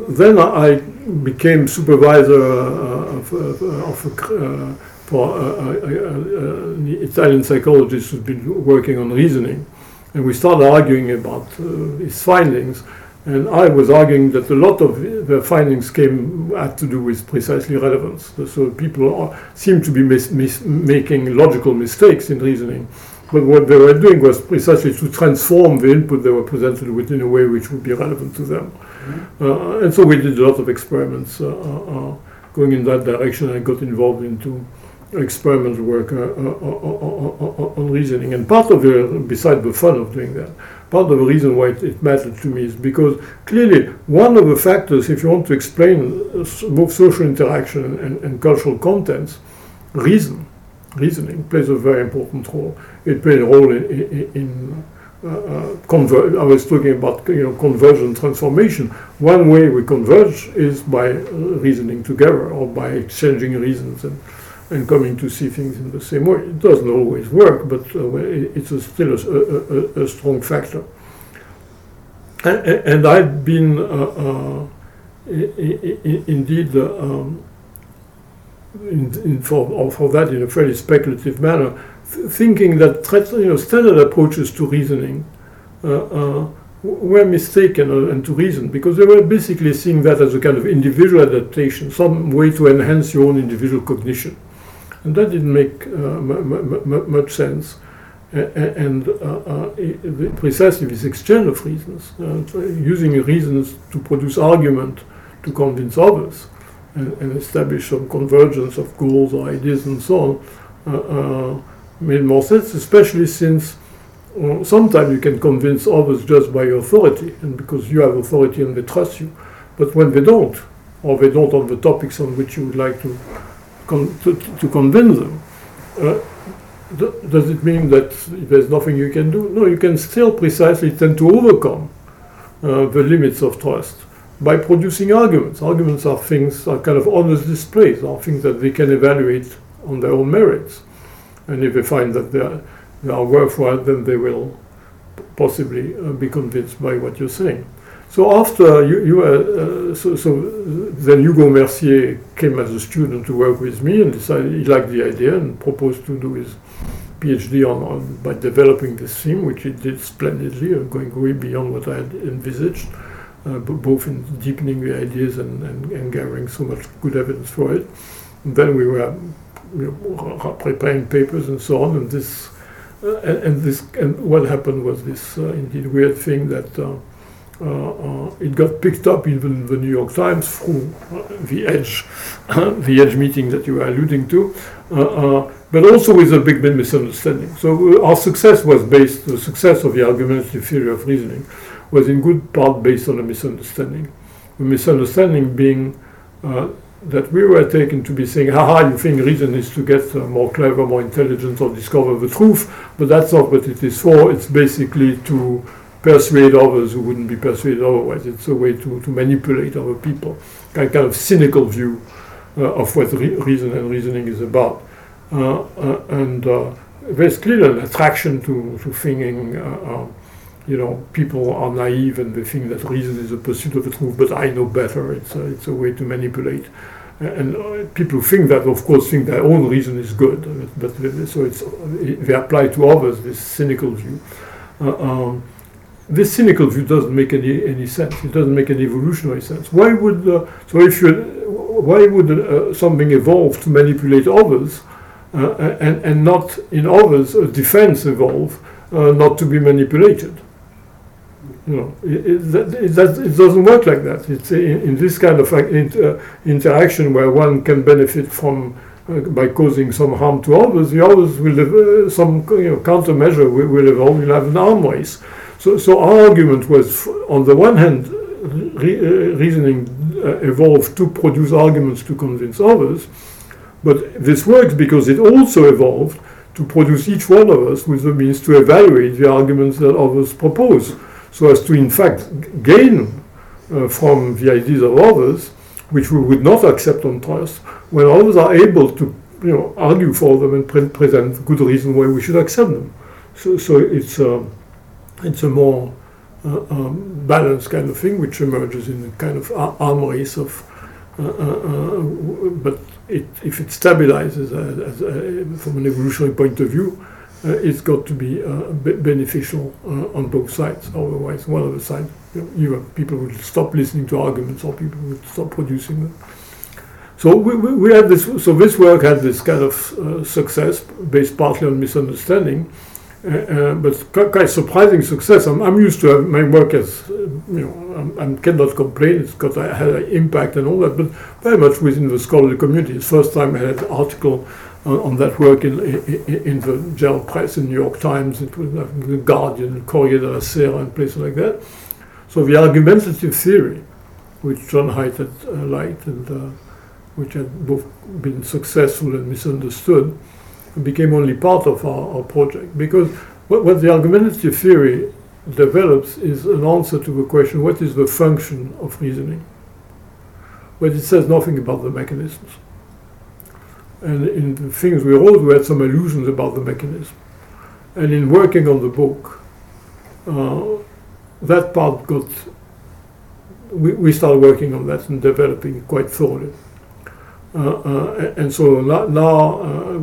then I became supervisor of, of for an Italian psychologist who's been working on reasoning. And we started arguing about uh, his findings. And I was arguing that a lot of the findings came had to do with precisely relevance. So people are, seem to be mis mis making logical mistakes in reasoning. But what they were doing was precisely to transform the input they were presented with in a way which would be relevant to them. Mm -hmm. uh, and so we did a lot of experiments uh, uh, uh going in that direction. I got involved into experimental work uh, uh, uh, on reasoning. And part of the, besides the fun of doing that, part of the reason why it, it, mattered to me is because clearly one of the factors, if you want to explain both social interaction and, and cultural contents, reason, reasoning plays a very important role. It plays a role in, in, in uh, conver- I was talking about you know conversion transformation. One way we converge is by reasoning together or by exchanging reasons and and coming to see things in the same way. It doesn't always work, but uh, it's a, still a, a, a, strong factor. And, and I've been uh, uh, indeed uh, um, in, in for, for that in a fairly speculative manner, th thinking that you know, standard approaches to reasoning uh, uh, were mistaken and to reason because they were basically seeing that as a kind of individual adaptation, some way to enhance your own individual cognition. And that didn't make uh, much sense. and uh, uh, precisely this exchange of reasons, using reasons to produce argument to convince others and, establish some convergence of goals or ideas and so on, made more sense, especially since sometimes you can convince others just by authority and because you have authority and they trust you. But when they don't, or they don't on the topics on which you would like to, to, to, convince them, uh, th- does it mean that there's nothing you can do? No, you can still precisely tend to overcome uh, the limits of trust by producing arguments. Arguments are things, are kind of honest displays, are things that they can evaluate on their own merits. And if they find that they are they are worthwhile, then they will possibly uh, be convinced by what you're saying. So after you, you uh, so, so then Hugo Mercier came as a student to work with me and decided he liked the idea and proposed to do his PhD on, on by developing this theme, which he did splendidly, uh, going way beyond what I had envisaged, uh, both in deepening the ideas and, and, and, gathering so much good evidence for it. And then we were you know, preparing papers and so on, and this uh, and, and, this and what happened was this uh, indeed weird thing that uh, Uh, uh, it got picked up in the New York Times through uh, the Edge, the Edge meeting that you were alluding to, but also with a big misunderstanding. So our success was based, the success of the argumentative theory of reasoning was in good part based on a misunderstanding. The misunderstanding being uh, that we were taken to be saying, haha, you think reason is to get uh, more clever, more intelligent, or discover the truth, but that's not what it is for. It's basically to persuade others who wouldn't be persuaded otherwise. It's a way to, to manipulate other people. A kind of cynical view uh, of what re- reason and reasoning is about. Uh, uh and uh, there's clearly an attraction to, to thinking uh, you know, people are naive and they think that reason is a pursuit of the truth, but I know better. It's a, it's a way to manipulate. And uh, people think that, of course, think their own reason is good. But, but so it's, they apply to others this cynical view. Um, this cynical view doesn't make any, any sense. It doesn't make any evolutionary sense. Why would uh, so if you why would uh, something evolve to manipulate others, uh, and and not in others a defense evolve uh, not to be manipulated? you know, it, it, it, it, doesn't work like that. It's in, in this kind of uh, interaction where one can benefit from uh, by causing some harm to others, the others will uh, some you know, countermeasure will, will evolve. You'll have an arm race. So, so our argument was, on the one hand, re, uh, reasoning uh, evolved to produce arguments to convince others, but this works because it also evolved to produce each one of us with the means to evaluate the arguments that others propose so as to in fact gain uh, from the ideas of others, which we would not accept on trust, when others are able to you know, argue for them and pre- present good reason why we should accept them. So, so it's, uh, it's a more uh, um, balanced kind of thing, which emerges in a kind of arm race of, uh, uh, uh, but it, if it stabilizes as, as, from an evolutionary point of view, uh, it's got to be uh, beneficial uh, on both sides. Otherwise, one of the sides, you know, people would stop listening to arguments or people would stop producing them. So we, we, we had this. So this work had this kind of success based partly on misunderstanding, uh, uh, but quite surprising success. I'm, I'm used to my work as you know, I cannot complain. Got a, had an impact and all that, but very much within the scholarly community. It's first time I had an article on, on that work in, in, in, the general press, in New York Times, it was like the Guardian, Corriere della Sera, and places like that. So the argumentative theory, which John Haidt had uh, liked and uh, which had both been successful and misunderstood, became only part of our, our project. Because what, what the argumentative theory develops is an answer to the question what is the function of reasoning? But it says nothing about the mechanisms. And in the things we wrote, we had some illusions about the mechanism. And in working on the book, uh, that part got, we, we started working on that and developing quite thoroughly. Uh, uh, and so now uh,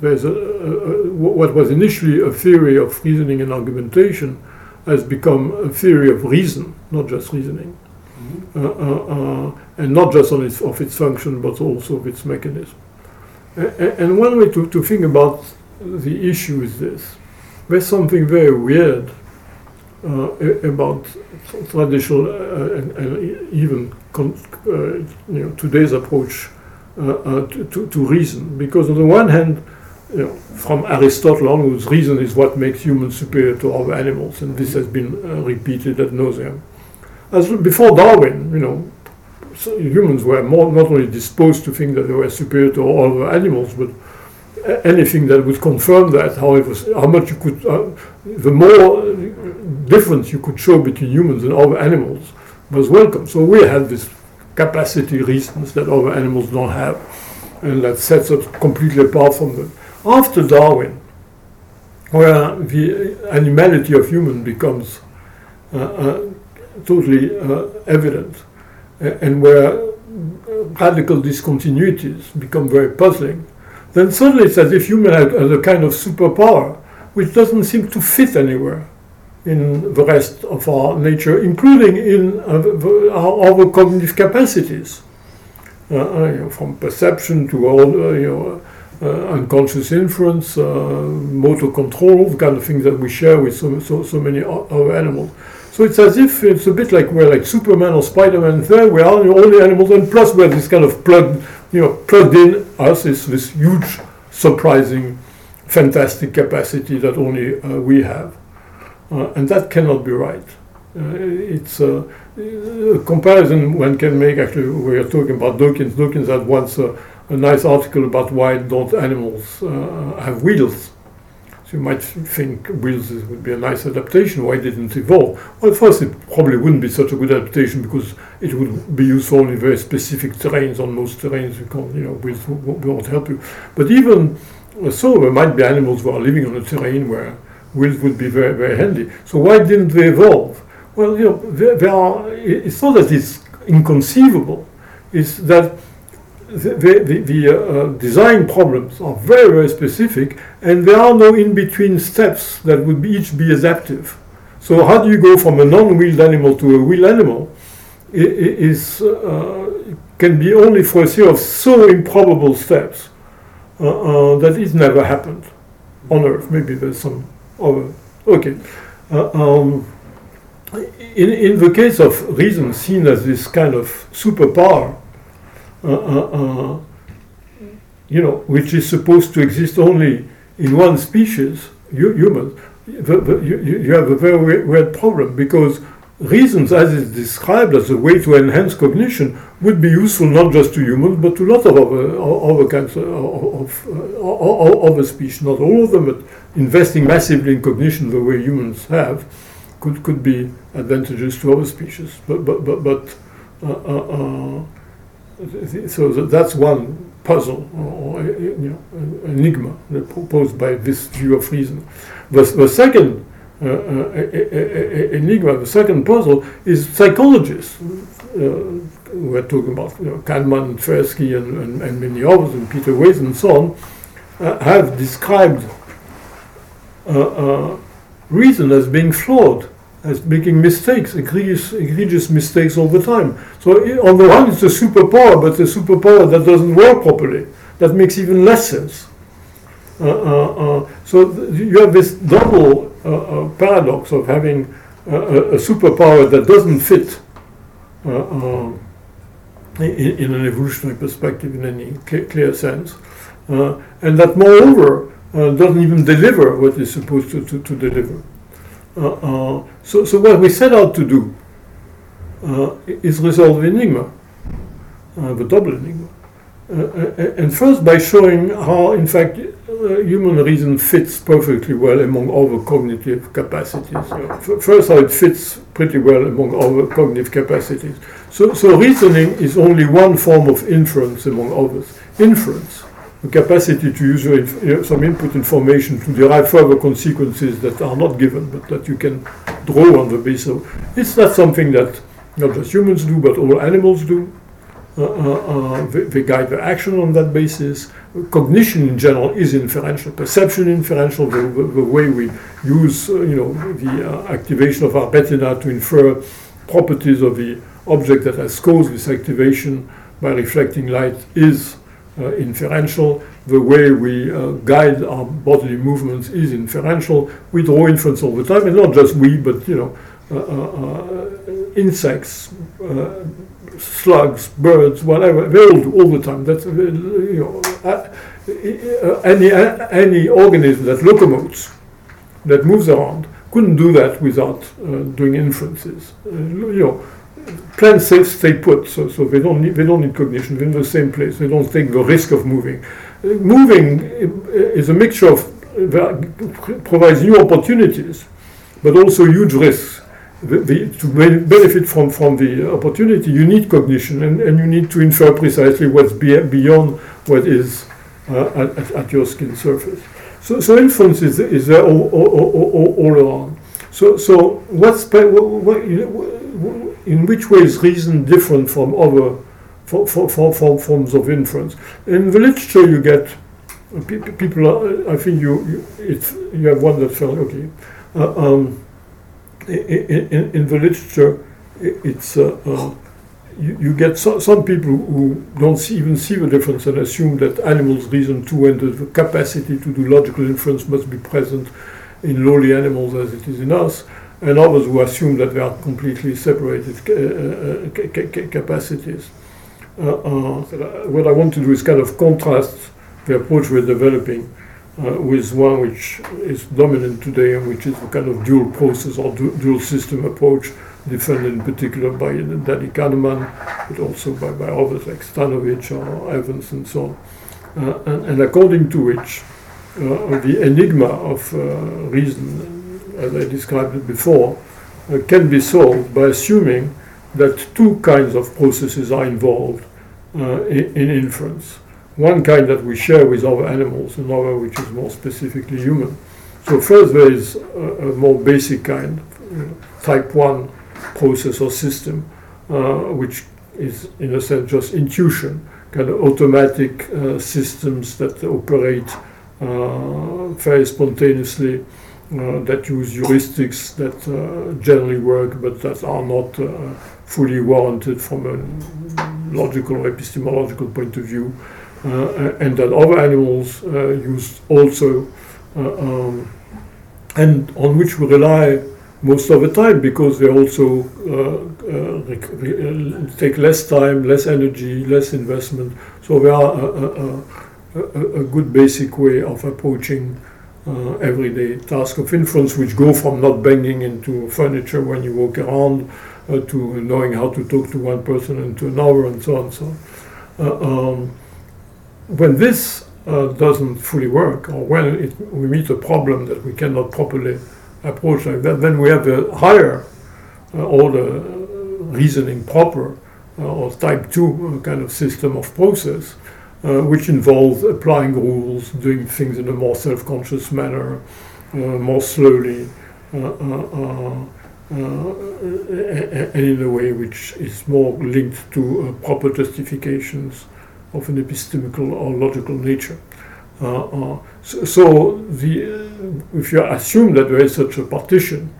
there's a, a, what was initially a theory of reasoning and argumentation has become a theory of reason, not just reasoning, uh, uh, uh, and not just on its, of its function, but also of its mechanism. A- and one way to, to think about the issue is this. There's something very weird uh, about traditional uh, and, and, even uh, you know, today's approach uh, to, to, to, reason. Because on the one hand, you know, from Aristotle onwards, reason is what makes humans superior to other animals, and this has been repeated ad nauseum. As before Darwin, you know, so humans were more, not only disposed to think that they were superior to all other animals, but anything that would confirm that, however, how much you could, uh, the more difference you could show between humans and other animals was welcome. So we had this capacity reasons that other animals don't have, and that sets us completely apart from them. After Darwin, where the animality of human becomes uh, uh, totally uh, evident, and where radical discontinuities become very puzzling, then suddenly it's as if human has a kind of superpower which doesn't seem to fit anywhere in the rest of our nature, including in uh, our other cognitive capacities, uh, uh, you know, from perception to all, you know, unconscious inference, motor control, the kind of things that we share with so, so, so many other animals. So it's as if it's a bit like we're like Superman or Spider-Man. There we are, all the animals, and plus we're this kind of plugged, you know, plugged in us is this huge, surprising, fantastic capacity that only uh, we have, and that cannot be right. Uh, it's a, a, comparison one can make. Actually, we are talking about Dawkins. Dawkins had once a, a nice article about why don't animals uh, have wheels So you might think wheels would be a nice adaptation. Why didn't it evolve? Well, first, it probably wouldn't be such a good adaptation because it would be useful in very specific terrains. On most terrains, you can't, you know, wheels won't help you. But even so, there might be animals who are living on a terrain where wheels would be very, very handy. So why didn't they evolve? Well, you know, there, are. It's not that it's inconceivable. It's that the, the, the uh, design problems are very, very specific, and there are no in between steps that would be, each be adaptive. So, how do you go from a non wheeled animal to a wheeled animal? It, uh, can be only for a series of so improbable steps uh, uh, that it never happened on Earth. Maybe there's some other. Okay. Uh, um, in, in the case of reason seen as this kind of superpower, uh, uh, uh, you know, which is supposed to exist only in one species, humans, the, the, you, you, have a very weird problem because reasons, as is described as a way to enhance cognition, would be useful not just to humans but to lots of other, other kinds of, of, of other species. Not all of them, but investing massively in cognition the way humans have could, could be advantageous to other species. But, but, but, but uh, uh, so that's one puzzle or you know, enigma posed by this view of reason. The, the second uh, uh, enigma, the second puzzle is psychologists. Uh, we're talking about you know, Kahneman, Tversky, and, and, and, many others, and Peter Wason, and so on, uh, have described reason as being flawed as making mistakes, egregious, egregious mistakes all the time. So on the one, it's a superpower, but a superpower that doesn't work properly. That makes even less sense. Uh, uh, uh, so th- you have this double uh, uh, paradox of having a, a, superpower that doesn't fit uh, in, in, an evolutionary perspective in any cl- clear sense, and that moreover doesn't even deliver what it's supposed to, to, to deliver. Uh, uh, so, so what we set out to do uh, is resolve the enigma, the double enigma. and first by showing how, in fact, Uh, human reason fits perfectly well among other cognitive capacities. Uh, first, how it fits pretty well among other cognitive capacities. So, so reasoning is only one form of inference among others. Inference the capacity to use inf uh, some input information to derive further consequences that are not given, but that you can draw on the basis of. It's not something that not just humans do, but all animals do. Uh, uh, they, they guide their action on that basis. Cognition in general is inferential. Perception inferential. The, the, the way we use, uh, you know, the uh, activation of our retina to infer properties of the object that has caused this activation by reflecting light is uh, inferential. The way we uh, guide our bodily movements is inferential. We draw inference all the time, and not just we, but you know, uh, uh, insects, uh, slugs, birds, whatever. They all all the time. That's you know, uh, uh, any any organism that locomotes, that moves around, couldn't do that without uh, doing inferences. Uh, you know, plants stay, put, so, so they don't need they don't need cognition. They're in the same place. They don't take the risk of moving. Uh, moving is a mixture of provides new opportunities, but also huge risks. The, to benefit from, from the opportunity, you need cognition and, and you need to infer precisely what's be, beyond what is uh, at, at- your skin surface. So, so inference is, is there all, all, all, all, around. So, so what's what, in which way is reason different from other for, for, for, for forms of inference? In the literature, you get uh, pe- pe- people. Are, I think you you, you have one that felt okay. Uh, um, i- i- in, in the literature, it's uh, uh, you, you get so, some people who don't see, even see the difference and assume that animals reason too, and the capacity to do logical inference must be present in lowly animals as it is in us, and others who assume that they are completely separated uh, uh, ca- ca- ca- capacities. Uh, uh, what I want to do is kind of contrast the approach we're developing uh, with one which is dominant today and which is a kind of dual process or du- dual system approach defended in particular by Danny Kahneman, but also by, by others like Stanovich or Evans and so on. Uh, and, and according to which uh, the enigma of uh, reason, as I described it before, uh, can be solved by assuming that two kinds of processes are involved uh, in, in inference. One kind that we share with other animals, another which is more specifically human. So first there is a, a more basic kind, uh, type 1 process or system, uh, which is in a sense just intuition, kind of automatic uh, systems that operate uh, very spontaneously, uh, that use heuristics that generally work but that are not fully warranted from a logical or epistemological point of view, and that other animals uh, use also, uh, um, and on which we rely most of the time because they also uh, uh, uh, take less time, less energy, less investment. So they are a, a, a, a, good basic way of approaching uh, everyday task of inference, which go from not banging into furniture when you walk around uh, to knowing how to talk to one person and to another, and so on. and So on. Uh, um, when this uh, doesn't fully work, or when it, we meet a problem that we cannot properly approach like that, then we have a higher uh, order uh, reasoning proper uh, or type 2 uh, kind of system of process, uh, which involves applying rules, doing things in a more self conscious manner, more slowly, and in a way which is more linked to proper justifications of an epistemical or logical nature. Uh, uh, so, so the, uh, if you assume that there is such a partition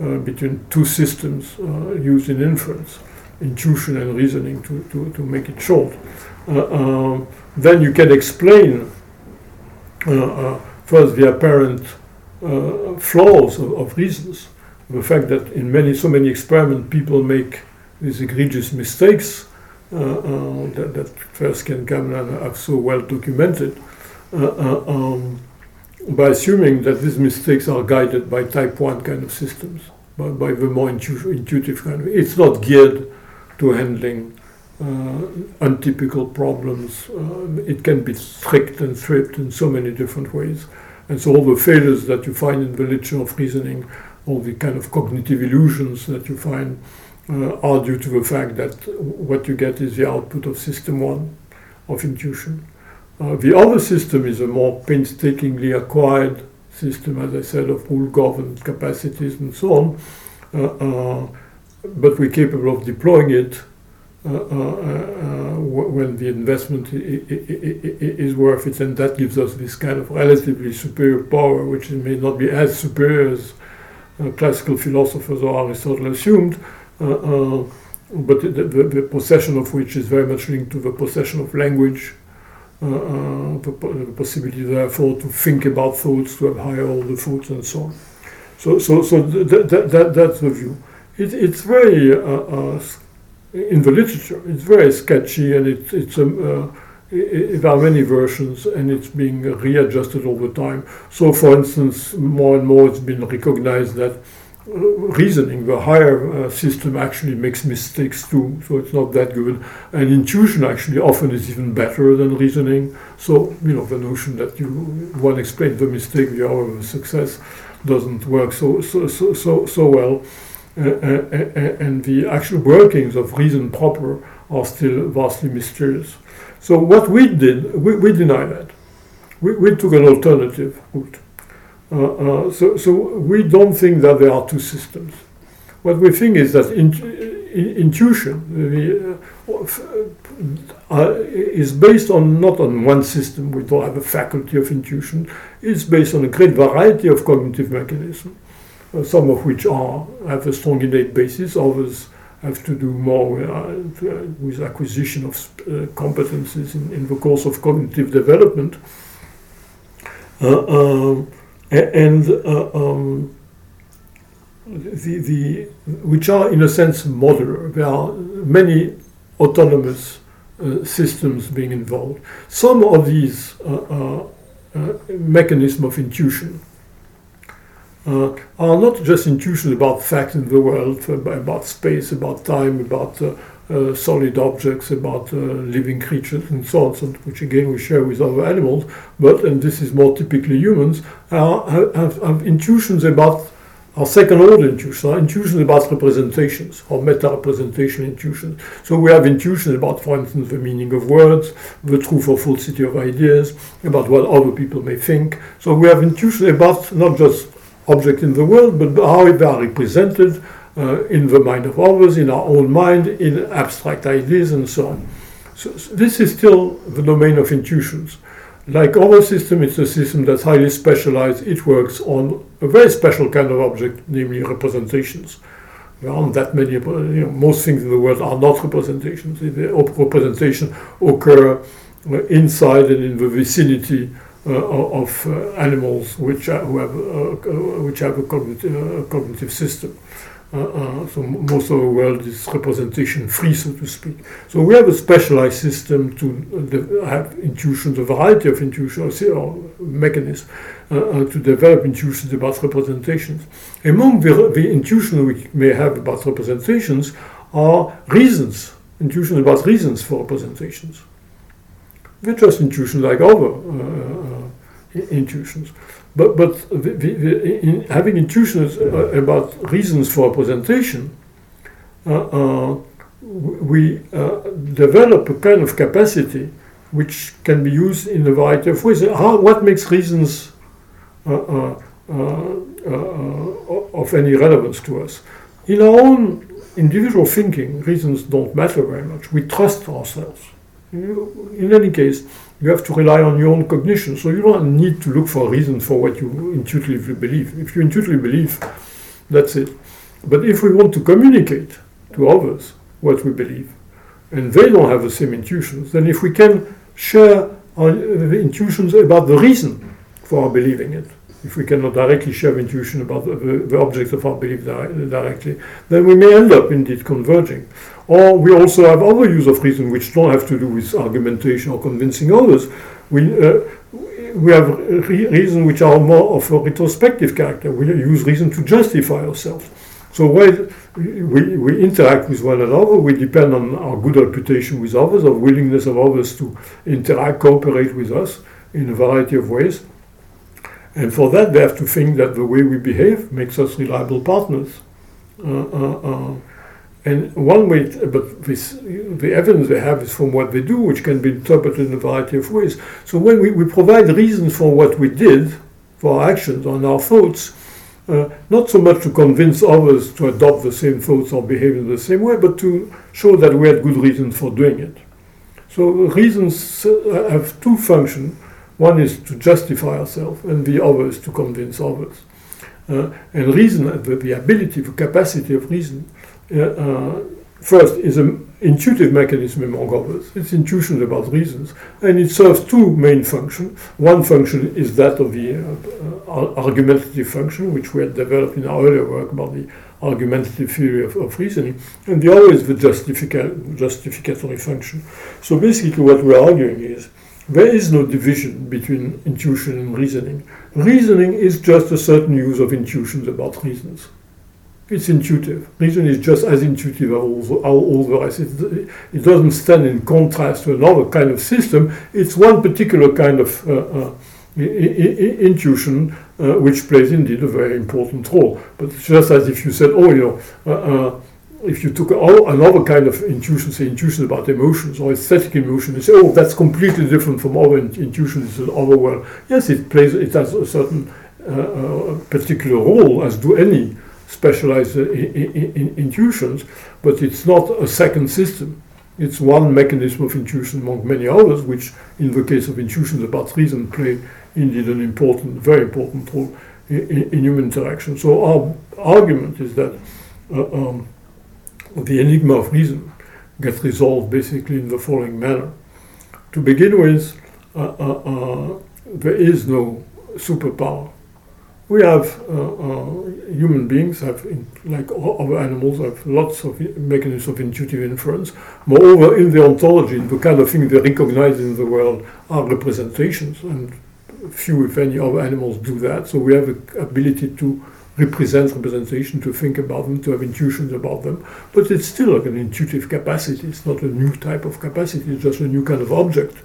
uh, between two systems used in inference, intuition and reasoning to, to, to make it short, um, then you can explain first the apparent flaws of, of reasons, the fact that in many so many experiments people make these egregious mistakes that, that Tversky and Kahneman have so well documented, uh, uh, um, by assuming that these mistakes are guided by type 1 kind of systems, by, by the more intu- intuitive kind of. It's not geared to handling uh, untypical problems. Uh, it can be tricked and stripped in so many different ways. And so all the failures that you find in the literature of reasoning, all the kind of cognitive illusions that you find, uh, are due to the fact that what you get is the output of system one of intuition. Uh, the other system is a more painstakingly acquired system, as I said, of rule governed capacities and so on. Uh, uh, but we're capable of deploying it uh, uh, when the investment is worth it, and that gives us this kind of relatively superior power, which may not be as superior as classical philosophers or Aristotle assumed, but the, the, the, possession of which is very much linked to the possession of language, uh, uh, the, possibility therefore to think about thoughts, to have higher order thoughts, and so on. So, so, so th- th- th- that's the view. It, it's very uh, in the literature. It's very sketchy, and it, it's um, uh, it, there are many versions, and it's being readjusted all the time. So, for instance, more and more it's been recognized that uh, reasoning, the higher uh, system actually makes mistakes too, so it's not that good. And intuition actually often is even better than reasoning. So, you know, the notion that you one explains the mistake, the other the success doesn't work so so so so, so well. Uh, uh, uh, and the actual workings of reason proper are still vastly mysterious. So what we did, we, we deny that. We, we took an alternative route. Uh, uh, so, so we don't think that there are two systems. What we think is that in, in, intuition the, uh, is based on not on one system. We don't have a faculty of intuition. It's based on a great variety of cognitive mechanisms. Uh, some of which are have a strong innate basis, others have to do more with, uh, with acquisition of uh, competences in, in, the course of cognitive development. Um, and um, the, the, which are in a sense modular. There are many autonomous uh, systems being involved. Some of these uh, uh, mechanisms of intuition uh, are not just intuitions about facts in the world, uh, about space, about time, about uh, uh solid objects, about uh, living creatures, and so on, so, which again we share with other animals, but, and this is more typically humans, are, have, have intuitions about our second order intuitions, are intuitions about representations or meta representation intuitions. So we have intuitions about, for instance, the meaning of words, the truth or falsity of ideas, about what other people may think. So we have intuitions about not just objects in the world, but how they are represented uh, in the mind of others, in our own mind, in abstract ideas, and so on. So, this is still the domain of intuitions. Like our system, it's a system that's highly specialized. It works on a very special kind of object, namely representations. There aren't that many, you know, most things in the world are not representations. The representation occur uh, inside and in the vicinity uh, of uh, animals which have, which have a cognitive system. Uh, uh, so most of the world is representation free, so to speak. So we have a specialized system to have intuitions, a variety of intuitions or mechanisms uh, to develop intuitions about representations. Among the, the intuitions we may have about representations are reasons, intuitions about reasons for representations. They're just intuitions like other intuitions. But, but the, the, in having intuitions uh, about reasons for representation, uh, uh, we develop a kind of capacity which can be used in a variety of ways. How, what makes reasons of any relevance to us? In our own individual thinking, reasons don't matter very much. We trust ourselves. In any case, you have to rely on your own cognition. So you don't need to look for a reason for what you intuitively believe. If you intuitively believe, that's it. But if we want to communicate to others what we believe, and they don't have the same intuitions, then if we can share our uh, intuitions about the reason for our believing it, if we cannot directly share intuition about the, the object of our belief directly, then we may end up indeed converging. Or we also have other use of reason which don't have to do with argumentation or convincing others. We, uh, we have re- reason which are more of a retrospective character. We use reason to justify ourselves. So while we, we interact with one another, we depend on our good reputation with others, our willingness of others to interact, cooperate with us in a variety of ways. And for that, they have to think that the way we behave makes us reliable partners. Uh, uh, uh. and one way, but this, the evidence they have is from what they do, which can be interpreted in a variety of ways. So when we, we provide reasons for what we did, for our actions, on our thoughts, uh, not so much to convince others to adopt the same thoughts or behave in the same way, but to show that we had good reasons for doing it. So reasons have two functions. One is to justify ourselves, and the other is to convince others. Uh, and reason, the, the, ability, the capacity of reason, uh, uh first is an intuitive mechanism among others. It's intuition about reasons, and it serves two main functions. One function is that of the uh, argumentative function, which we had developed in our earlier work about the argumentative theory of, of reasoning, and the other is the justifica- justificatory function. So basically, what we're arguing is there is no division between intuition and reasoning. Reasoning is just a certain use of intuitions about reasons. It's intuitive. Reason is just as intuitive as all all the rest. It, it, doesn't stand in contrast to another kind of system. It's one particular kind of uh, uh, I- I- intuition uh, which plays indeed a very important role. But it's just as if you said, oh, you know, uh, uh, if you took another kind of intuition, say intuition about emotions or aesthetic emotion, and say, oh, that's completely different from our intuition, it's another world. Yes, it plays, it has a certain uh, particular role, as do any specialized uh, intuitions, but it's not a second system. It's one mechanism of intuition among many others, which, in the case of intuitions about reason, play indeed an important, very important role in, in human interaction. So our argument is that uh, um, the enigma of reason gets resolved basically in the following manner. To begin with, uh, uh, uh there is no superpower. We have uh, uh, human beings have like other animals have lots of mechanisms of intuitive inference. Moreover in the ontology the kind of thing they recognize in the world are representations and few if any other animals do that. So we have the ability to represent representation to think about them to have intuitions about them but it's still like an intuitive capacity it's not a new type of capacity it's just a new kind of object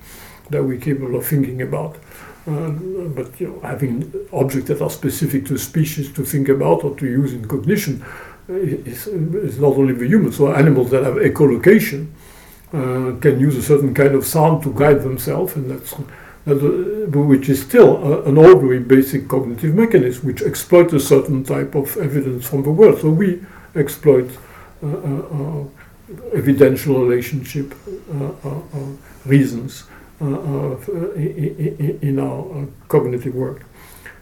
that we're capable of thinking about um, but you know, having objects that are specific to species to think about or to use in cognition uh, is, is not only the humans. So animals that have echolocation uh, can use a certain kind of sound to guide themselves, and that's uh, which is still uh, an ordinary basic cognitive mechanism which exploits a certain type of evidence from the world. So we exploit uh, uh, evidential relationship reasons uh, in our uh, cognitive work.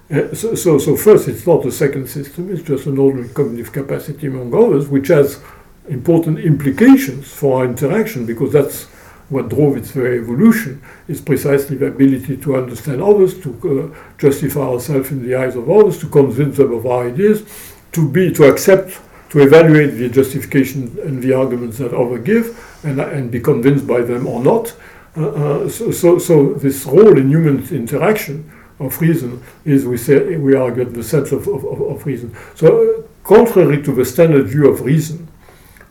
Uh, so, so, so, first, it's not a second system, it's just an ordinary cognitive capacity among others, which has important implications for our interaction, because that's what drove its very evolution, is precisely the ability to understand others, to uh, justify ourselves in the eyes of others, to convince them of our ideas, to be, to accept, to evaluate the justification and the arguments that others give, and, and be convinced by them or not, uh, uh, so, so, so, this role in human interaction of reason is, we say, we argue, the sense of, of, of reason. So, uh, contrary to the standard view of reason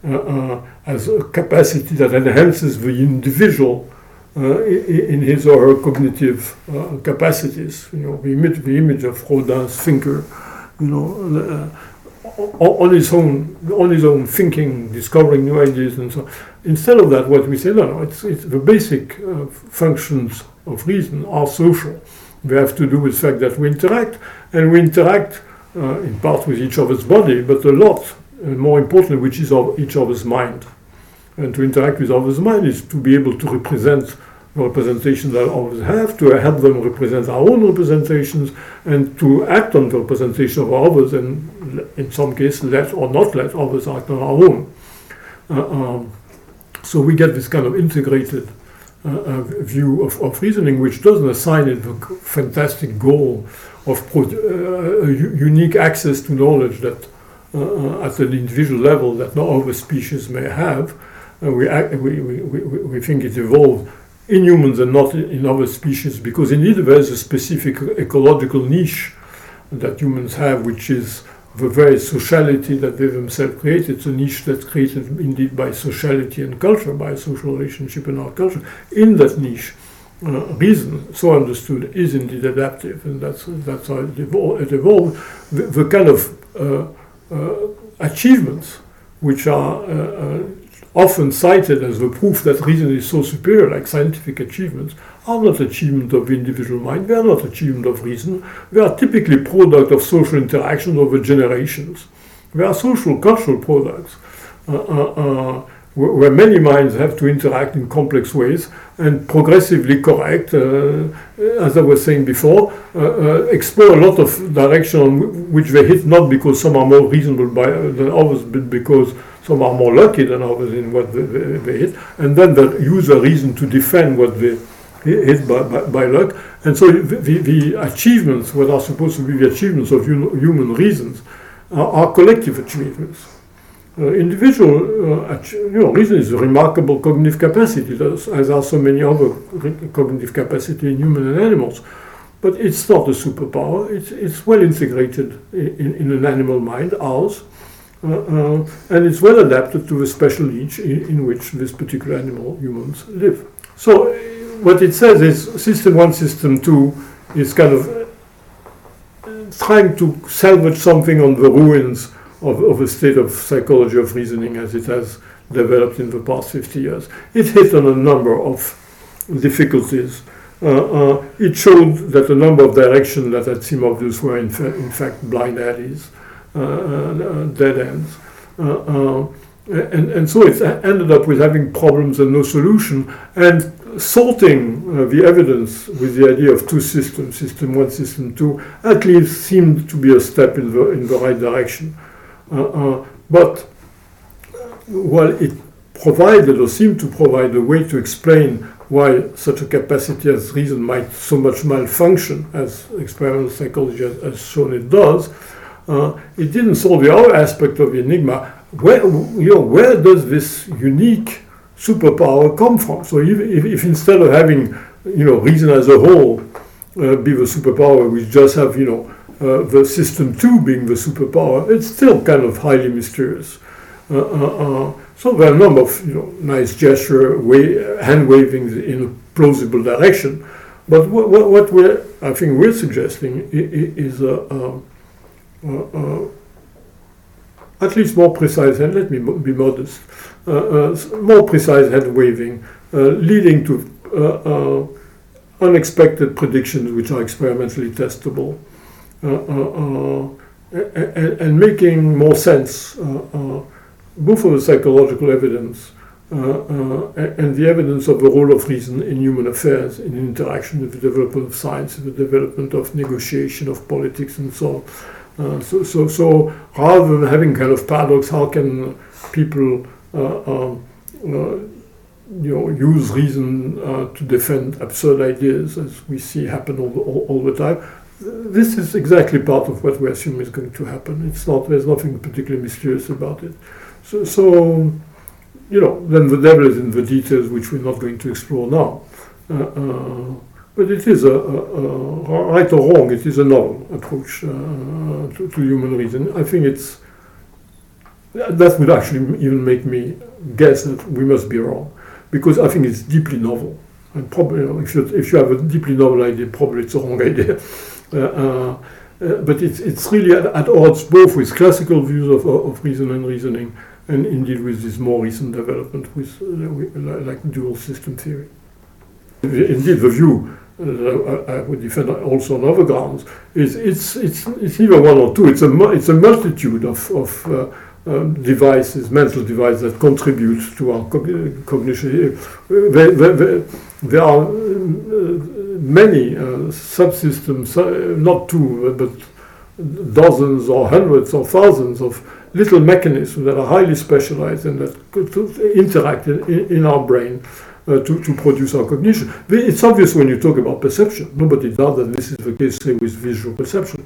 uh, as a capacity that enhances the individual in his or her cognitive capacities, you know, the image, the image of Rodin's thinker, you know, on his own, on his own thinking, discovering new ideas, and so. On. Instead of that, what we say, no, no, it's, it's the basic uh, functions of reason are social. They have to do with the fact that we interact, and we interact uh, in part with each other's body, but a lot, more importantly, which is of each other's mind. And to interact with others' mind is to be able to represent the representations that others have, to help them represent our own representations, and to act on the representation of others, and in some cases, let or not let others act on our own. Uh, um, so we get this kind of integrated uh, uh, view of, of, reasoning, which doesn't assign it the fantastic goal of pro- uh, unique access to knowledge that uh, uh, at an individual level that no other species may have. we, act, we, we, we, we think it evolved in humans and not in other species because indeed there is a specific ecological niche that humans have, which is the very sociality that they themselves created. It's a niche that's created indeed by sociality and culture, by social relationship and our culture. In that niche, uh, reason, so understood, is indeed adaptive, and that's that's how it, it evolved. The, the, kind of uh, achievements which are uh, uh, often cited as the proof that reason is so superior, like scientific achievements, are not achievement of the individual mind. They are not achievement of reason. They are typically product of social interactions over generations. They are social cultural products. Uh, uh, uh, where many minds have to interact in complex ways and progressively correct, uh, as I was saying before, uh, uh, explore a lot of direction which they hit not because some are more reasonable by, than others, but because some are more lucky than others in what they, they, they hit, and then they use a reason to defend what they hit by, by, by luck. And so the, the, achievements, what are supposed to be the achievements of human reasons, are, are collective achievements. Uh, individual, uh, you know, reason is a remarkable cognitive capacity, as are so many other cognitive capacity in human and animals. But it's not a superpower. It's, it's well integrated in, in an animal mind, ours, uh, uh, and it's well adapted to the special niche in, in, which this particular animal, humans, live. So, what it says is System 1, System 2 is kind of uh, trying to salvage something on the ruins of, of a state of psychology of reasoning as it has developed in the past 50 years. It hit on a number of difficulties. Uh, uh, it showed that a number of directions that had seemed obvious were in, fa- in fact blind alleys, uh, uh dead ends. Uh, uh, and, and so it ended up with having problems and no solution, and sorting the evidence with the idea of two systems, system one, system two, at least seemed to be a step in the, in the right direction. Uh, uh, but while it provided or seemed to provide a way to explain why such a capacity as reason might so much malfunction as experimental psychology has, has shown it does, uh, it didn't solve the other aspect of the enigma. Where, you know, where does this unique superpower come from? So if, if, if instead of having you know, reason as a whole uh, be the superpower, we just have you know, uh, the system 2 being the superpower, it's still kind of highly mysterious. Uh, uh, so there are a number of you know, nice gesture, hand waving in a plausible direction. But what, what, what we're, I think we're suggesting is a, at least more precise, and let me be modest, uh, uh, more precise hand waving, uh, leading to unexpected predictions which are experimentally testable. Uh, uh, uh, and, and, making more sense, both of the psychological evidence and the evidence of the role of reason in human affairs, in interaction with the development of science, the development of negotiation, of politics, and so on. Uh, so, so, so rather than having kind of paradox, how can people, uh, um, uh, you know, use reason to defend absurd ideas, as we see happen all, all, all the time? This is exactly part of what we assume is going to happen. It's not there's nothing particularly mysterious about it. So, so you know, then the devil is in the details, which we're not going to explore now. Uh, uh, but it is a, a, a, right or wrong. It is a novel approach uh, to, to, human reason. I think it's that would actually even make me guess that we must be wrong, because I think it's deeply novel. And probably, if you if you have a deeply novel idea, probably it's a wrong idea. Uh, uh, uh, but it's, it's really at, at, odds both with classical views of, of reason and reasoning and indeed with this more recent development with, like dual system theory. Indeed, the view uh, I would defend also on other grounds, is it's, it's, it's either one or two. It's a, it's a multitude of, of uh, um, devices, mental devices that contribute to our cognition. There, there, there are many uh, subsystems, uh, not two, but dozens or hundreds or thousands of little mechanisms that are highly specialized and that interact in, in our brain uh, to, to produce our cognition. It's obvious when you talk about perception. Nobody doubts that this is the case, say, with visual perception.